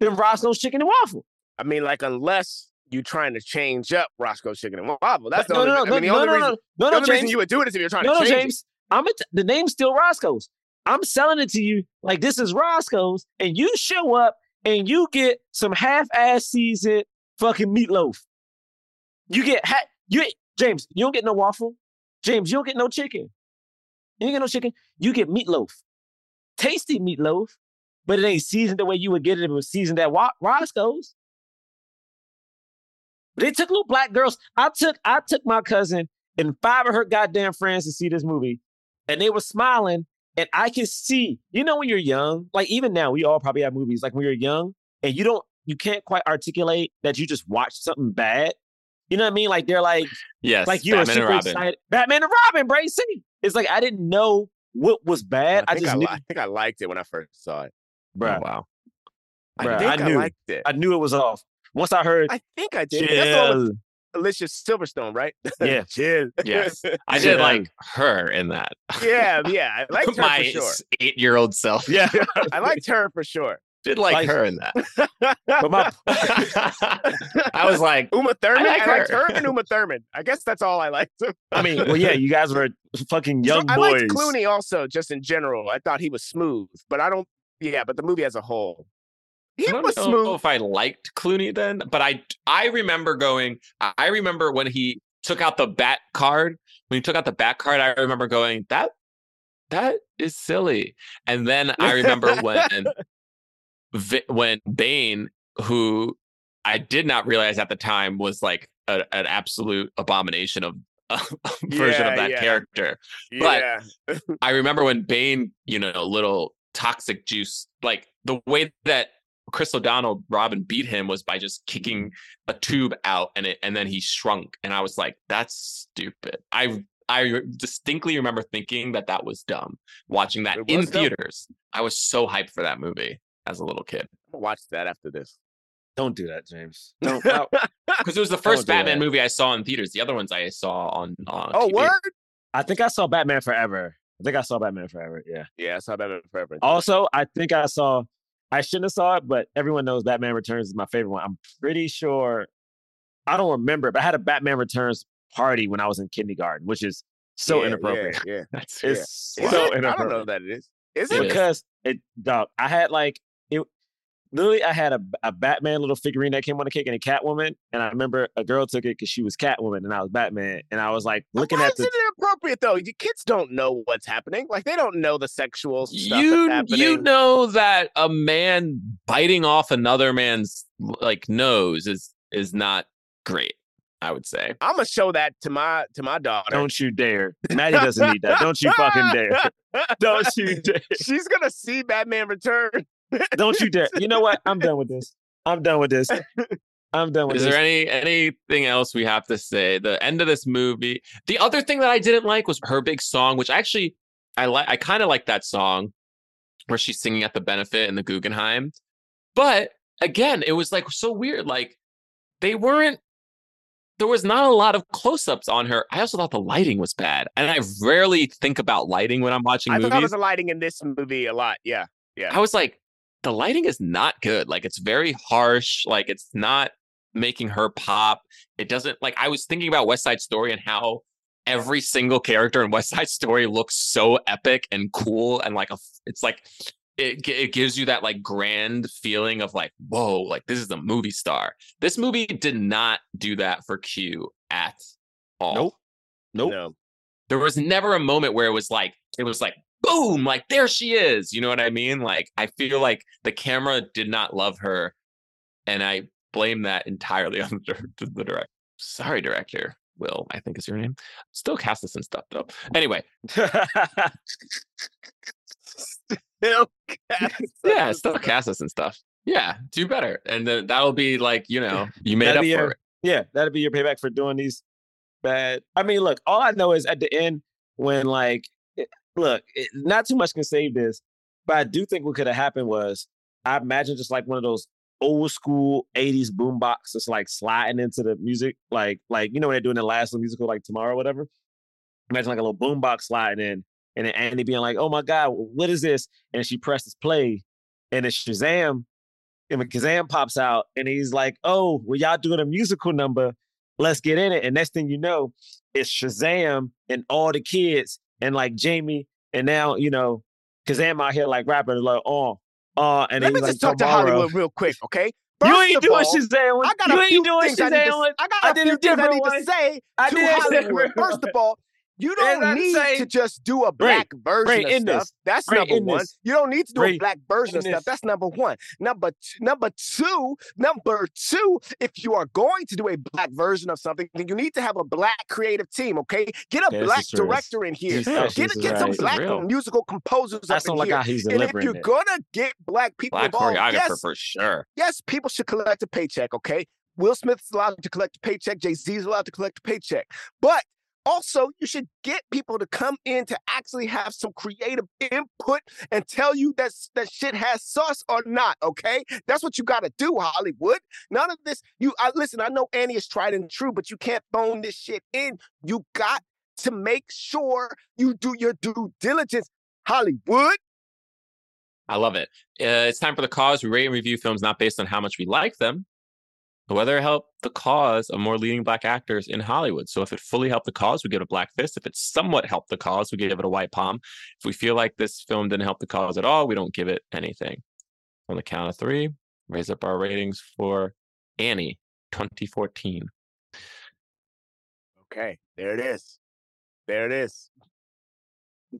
than Roscoe's Chicken and Waffle. I mean, like unless you're trying to change up Roscoe's Chicken and Waffle. That's But the only, no, no, I mean, the only no, reason, no, no, the no, only reason you would do it is if you're trying no, to no, change James. I'm a t- the name's still Roscoe's. I'm selling it to you like this is Roscoe's, and you show up and you get some half-ass seasoned fucking meatloaf. You get ha- you James. You don't get no waffle. James, you don't get no chicken. You don't get no chicken. You get meatloaf, tasty meatloaf, but it ain't seasoned the way you would get it if it was seasoned at Roscoe's. They took little black girls. I took I took my cousin and five of her goddamn friends to see this movie, and they were smiling. And I can see, you know, when you're young, like even now, we all probably have movies like when you're young and you don't, you can't quite articulate that you just watched something bad. You know what I mean? Like they're like, Yes, like you Batman and super Robin. excited. Batman and Robin, see? It's like I didn't know what was bad. I I, just I, knew, I think I liked it when I first saw it. Bruh. Oh, wow. I bruh, think I I knew, liked it. I knew it was off. Once I heard, I think I did. That's the one with Alicia Silverstone, right? Yeah. Chill. Yes, I did like her in that. yeah, yeah. I liked her My for sure. eight-year-old self. Yeah, I liked her for sure. did like, Like- her in that. but my I was like, Uma Thurman. I, like liked her. her and Uma Thurman. I guess that's all I liked. I mean, well, yeah, you guys were fucking young I boys. liked Clooney also, just in general. I thought he was smooth, but I don't. Yeah, but the movie as a whole, he I don't was know smooth. if I liked Clooney then, but I I remember going. I remember when he took out the bat card. When he took out the bat card, I remember going that that is silly. And then I remember when when Bane, who I did not realize at the time was like a, an absolute abomination of a version Yeah, of that yeah. character. But yeah, I remember when Bane, you know, little toxic juice, like the way that Chris O'Donnell, Robin beat him was by just kicking mm-hmm. a tube out and it and then he shrunk. And I was like, that's stupid. I I distinctly remember thinking that that was dumb. Watching that in dumb. theaters, I was so hyped for that movie as a little kid. I'm gonna watch that after this. Don't do that, James. Don't. no. Because it was the first do Batman that. movie I saw in theaters. The other ones I saw on. on Oh, TV. word? I think I saw Batman Forever. I think I saw Batman Forever. Yeah. Yeah, I saw Batman Forever. Also, I think I saw. I shouldn't have saw it, but everyone knows Batman Returns is my favorite one. I'm pretty sure. I don't remember, but I had a Batman Returns party when I was in kindergarten, which is so Yeah, inappropriate. Yeah, yeah. That's It's Is so it? I don't know that it is. Is it? because it dog, I had like it literally I had a, a Batman little figurine that came on the cake and a Catwoman. And I remember a girl took it because she was Catwoman and I was Batman. And I was like looking Why at is the it inappropriate though? You kids don't know what's happening. Like they don't know the sexual stuff you that's happening. you know that a man biting off another man's like nose is is not great. I would say. I'm gonna show that to my to my daughter. Don't you dare. Maddie doesn't need that. Don't you fucking dare. Don't you dare. She's gonna see Batman Return. Don't you dare. You know what? I'm done with this. I'm done with this. I'm done with this. Is this. there any anything else we have to say? The end of this movie. The other thing that I didn't like was her big song, which actually I like. I kind of like that song where she's singing at the benefit in the Guggenheim. But again, it was like so weird. Like they weren't. There was not a lot of close-ups on her. I also thought the lighting was bad, and I rarely think about lighting when I'm watching I movies. thought it was the lighting in this movie a lot. Yeah, yeah. I was like, the lighting is not good. Like it's very harsh. Like it's not making her pop. It doesn't like I was thinking about West Side Story and how every single character in West Side Story looks so epic and cool and like a it's like it, it gives you that like grand feeling of like whoa like this is a movie star. This movie did not do that for Q at all. Nope. Nope. No. There was never a moment where it was like it was like boom like there she is you know what i mean? Like i feel like the camera did not love her and i blame that entirely on the, the director sorry director will i think is your name. Still cast and stuff though. Anyway. Still yeah still cast us and stuff. Yeah do better and then that'll be like you know you made That'd up for your- it. Yeah, that'll be your payback for doing these bad. I mean, look, all I know is at the end when like, look, it, not too much can save this, but I do think what could have happened was I imagine just like one of those old school '80s boombox that's like sliding into the music, like like you know when they're doing the last musical like tomorrow, or whatever. Imagine like a little boombox sliding in, and then Andy being like, "Oh my god, what is this?" And she presses play, and it's Shazam and when Kazaam pops out and he's like, "Oh, well, y'all doing a musical number? Let's get in it." And next thing you know, it's Shazam and all the kids and like Jamie, and now you know because I'm out here like rapping like, "Oh, uh," and Let me like, just talk to Hollywood real quick, okay? You ain't doing all, Shazam. I got You a few doing things I need to. I got I a did few things I need to say I to Hollywood. First of all, you don't need say. to just do a Ray, black version Ray, of stuff. this. That's Ray, number one. this. You don't need to do Ray, a black version in of stuff. this. That's number one. Number t- number two, number two. If you are going to do a black version of something, then you need to have a black creative team. Okay, get a Yeah, this black director in here. This- Get, this is get some right. black musical composers I up don't in like here. how he's and if you're it. gonna get black people black involved, choreographer yes, for sure yes, people should collect a paycheck, okay? Will Smith's allowed to collect a paycheck, Jay Z's allowed to collect a paycheck. But also, you should get people to come in to actually have some creative input and tell you that that shit has sauce or not, okay? That's what you got to do, Hollywood. None of this, you I listen, I know Annie is tried and true, but you can't phone this shit in. You got to make sure you do your due diligence, Hollywood. I love it. Uh, it's time for the cause. We rate and review films not based on how much we like them, whether it helped the cause of more leading black actors in Hollywood. So if it fully helped the cause, we give it a black fist. If it somewhat helped the cause, we give it a white palm. If we feel like this film didn't help the cause at all, we don't give it anything. On the count of three, raise up our ratings for Annie 2014. Okay, there it is. There it is.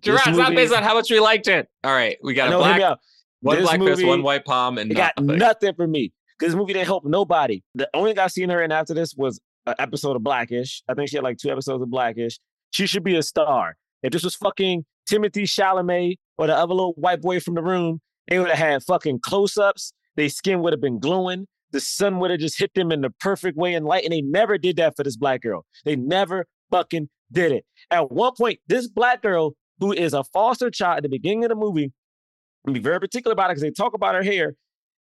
Jerah, it's not movie- based on how much we liked it. All right, we got a No, black, one This black fist, one white palm, and It got nothing. nothing for me this movie didn't help nobody. The only thing I seen her in after this was an episode of Blackish. I think she had like two episodes of Blackish. She should be a star. If this was fucking Timothée Chalamet or the other little white boy from the room, they would have had fucking close ups Their skin would have been glowing. The sun would have just hit them in the perfect way and light. And they never did that for this black girl. They never fucking did it. At one point, this black girl, who is a foster child at the beginning of the movie, I'm be very particular about it because they talk about her hair.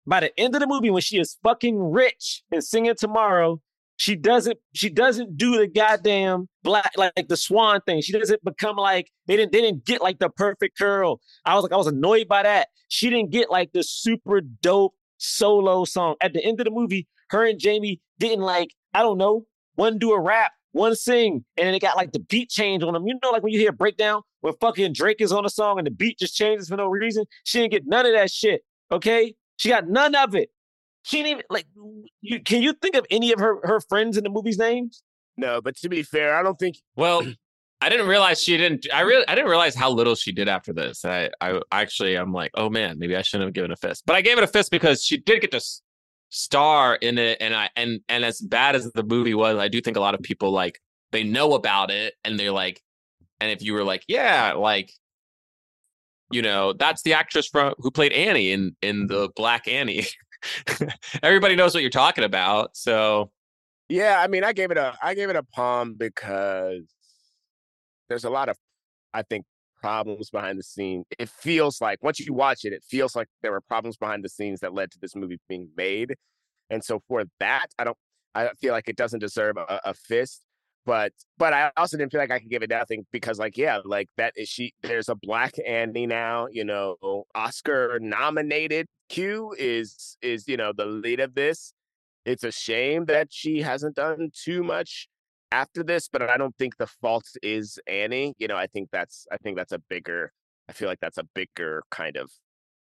By the end of the movie, when she is fucking rich and singing tomorrow, she doesn't she doesn't do the goddamn black like the swan thing. She doesn't become like they didn't they didn't get like the perfect curl. I was like I was annoyed by that. She didn't get like the super dope solo song. At the end of the movie, her and Jamie didn't like I don't know one do a rap, one sing, and then it got like the beat change on them. You know, like when you hear breakdown when fucking Drake is on a song and the beat just changes for no reason. She didn't get none of that shit. Okay, she got none of it. She didn't even like. You, can you think of any of her her friends in the movie's names? No, but to be fair, I don't think. Well, I didn't realize she didn't. I really, I didn't realize how little she did after this. I, I actually, I'm like, oh man, maybe I shouldn't have given a fist. But I gave it a fist because she did get to star in it, and I, and and as bad as the movie was, I do think a lot of people like they know about it, and they're like, and if you were like, yeah, like you know, that's the actress from who played Annie in in mm-hmm. the Black Annie. Everybody knows what you're talking about. So Yeah, I mean, I gave it a I gave it a palm because there's a lot of I think problems behind the scene. It feels like once you watch it, it feels like there were problems behind the scenes that led to this movie being made. And so for that, I don't I feel like it doesn't deserve a, a fist. But but I also didn't feel like I could give it nothing because like yeah, like that is she there's a black Annie now, you know, Oscar nominated Q is is, you know, the lead of this. It's a shame that she hasn't done too much after this, but I don't think the fault is Annie. You know, I think that's I think that's a bigger I feel like that's a bigger kind of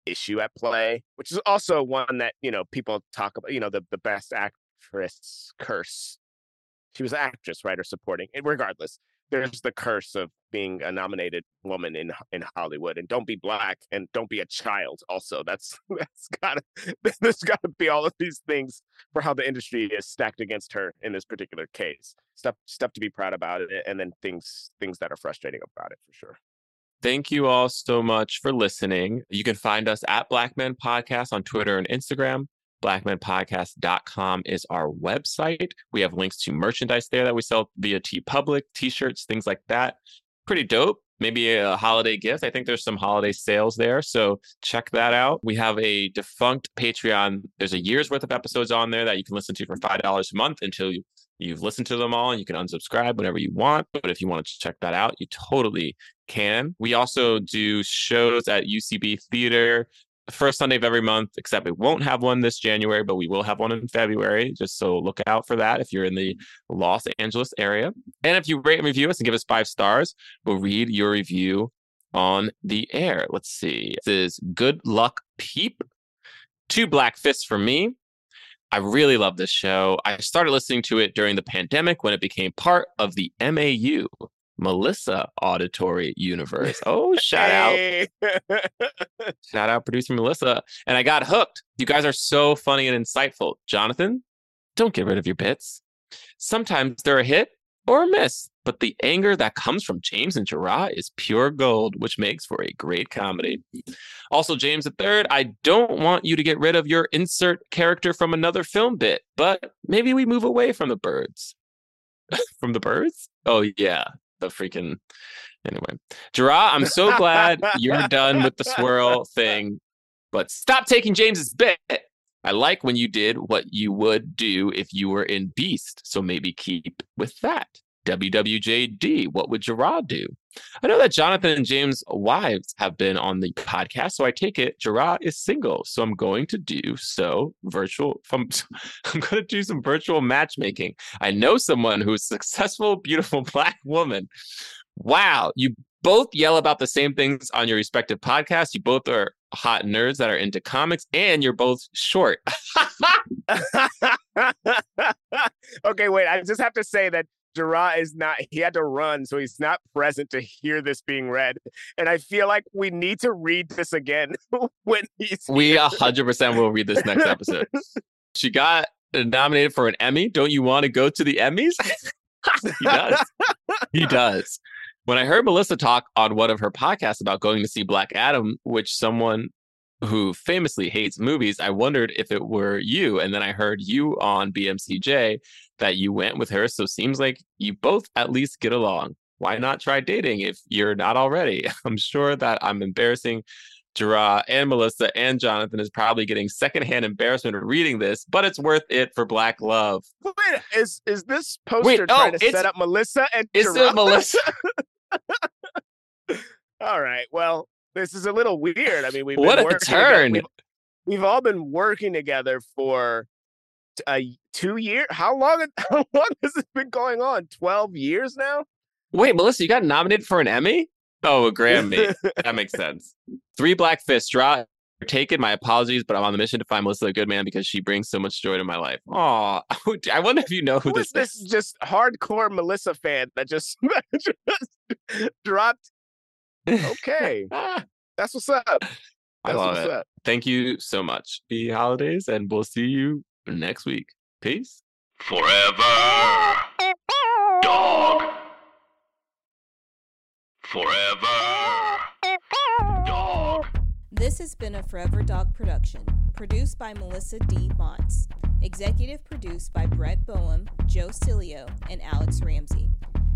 issue at play, which is also one that, you know, people talk about, you know, the, the best actress curse. She was an actress, right, or supporting. And regardless, there's the curse of being a nominated woman in in Hollywood. And don't be black and don't be a child. Also, that's that's gotta there's gotta be all of these things for how the industry is stacked against her in this particular case. Stuff stuff to be proud about it, and then things things that are frustrating about it for sure. Thank you all so much for listening. You can find us at Black Men Podcast on Twitter and Instagram. Blackmenpodcast.com is our website. We have links to merchandise there that we sell via TeePublic, t shirts, things like that. Pretty dope. Maybe a holiday gift. I think there's some holiday sales there. So check that out. We have a defunct Patreon. There's a year's worth of episodes on there that you can listen to for $5 a month until you you've listened to them all and you can unsubscribe whenever you want. But if you want to check that out, you totally can. We also do shows at UCB Theater first Sunday of every month, except we won't have one this January, but we will have one in February. Just so look out for that if you're in the Los Angeles area. And if you rate and review us and give us five stars, we'll read your review on the air. Let's see. This is Good Luck Peep. Two black fists for me. I really love this show. I started listening to it during the pandemic when it became part of the MAU, Melissa Auditory Universe. Oh, shout out. Shout out producer Melissa. And I got hooked. You guys are so funny and insightful. Jonathan, don't get rid of your bits. Sometimes they're a hit or a miss, but the anger that comes from James and Jerah is pure gold, which makes for a great comedy. Also, James III, I don't want you to get rid of your insert character from another film bit, but maybe we move away from the birds. from the birds? Oh, yeah. The freaking. Anyway, Jerah, I'm so glad you're done with the swirl thing, but stop taking James's bit. I like when you did what you would do if you were in Beast, so maybe keep with that. WWJD, what would Jerah do? I know that Jonathan and James' wives have been on the podcast, so I take it Jerah is single. So I'm going to do so virtual. From, I'm going to do some virtual matchmaking. I know someone who's a successful, beautiful black woman. Wow, you both yell about the same things on your respective podcasts. You both are hot nerds that are into comics, and you're both short. okay, wait. I just have to say that Jerah is not, he had to run, so he's not present to hear this being read. And I feel like we need to read this again when he's. we 100% will read this next episode. she got nominated for an Emmy. Don't you want to go to the Emmys? he does. He does. When I heard Melissa talk on one of her podcasts about going to see Black Adam, which someone who famously hates movies, I wondered if it were you. And then I heard you on BMCJ that you went with her. So seems like you both at least get along. Why not try dating if you're not already? I'm sure that I'm embarrassing Jerah and Melissa and Jonathan is probably getting secondhand embarrassment reading this, but it's worth it for Black Love. Wait, is is this poster Wait, trying oh, to set up Melissa and Jerah? a Melissa. all right. Well, this is a little weird. I mean, we've What a turn. We've, we've all been working together for a uh, two year. How long? How long has this been going on? Twelve years now. Wait, Melissa, you got nominated for an Emmy? Oh, a Grammy. that makes sense. Three Black Fists. Draw. Taken. My apologies, but I'm on the mission to find Melissa a good man because she brings so much joy to my life. Oh, I wonder if you know who Who is this is this just hardcore Melissa fan that just, just dropped? Okay, that's what's up. I love what's it. up. Thank you so much. Happy holidays, and we'll see you next week. Peace. Forever. Dog. Forever. Dog. This has been a Forever Dog production, produced by Melisa D. Monts, executive produced by Brett Boham, Joe Cilio, and Alex Ramsey.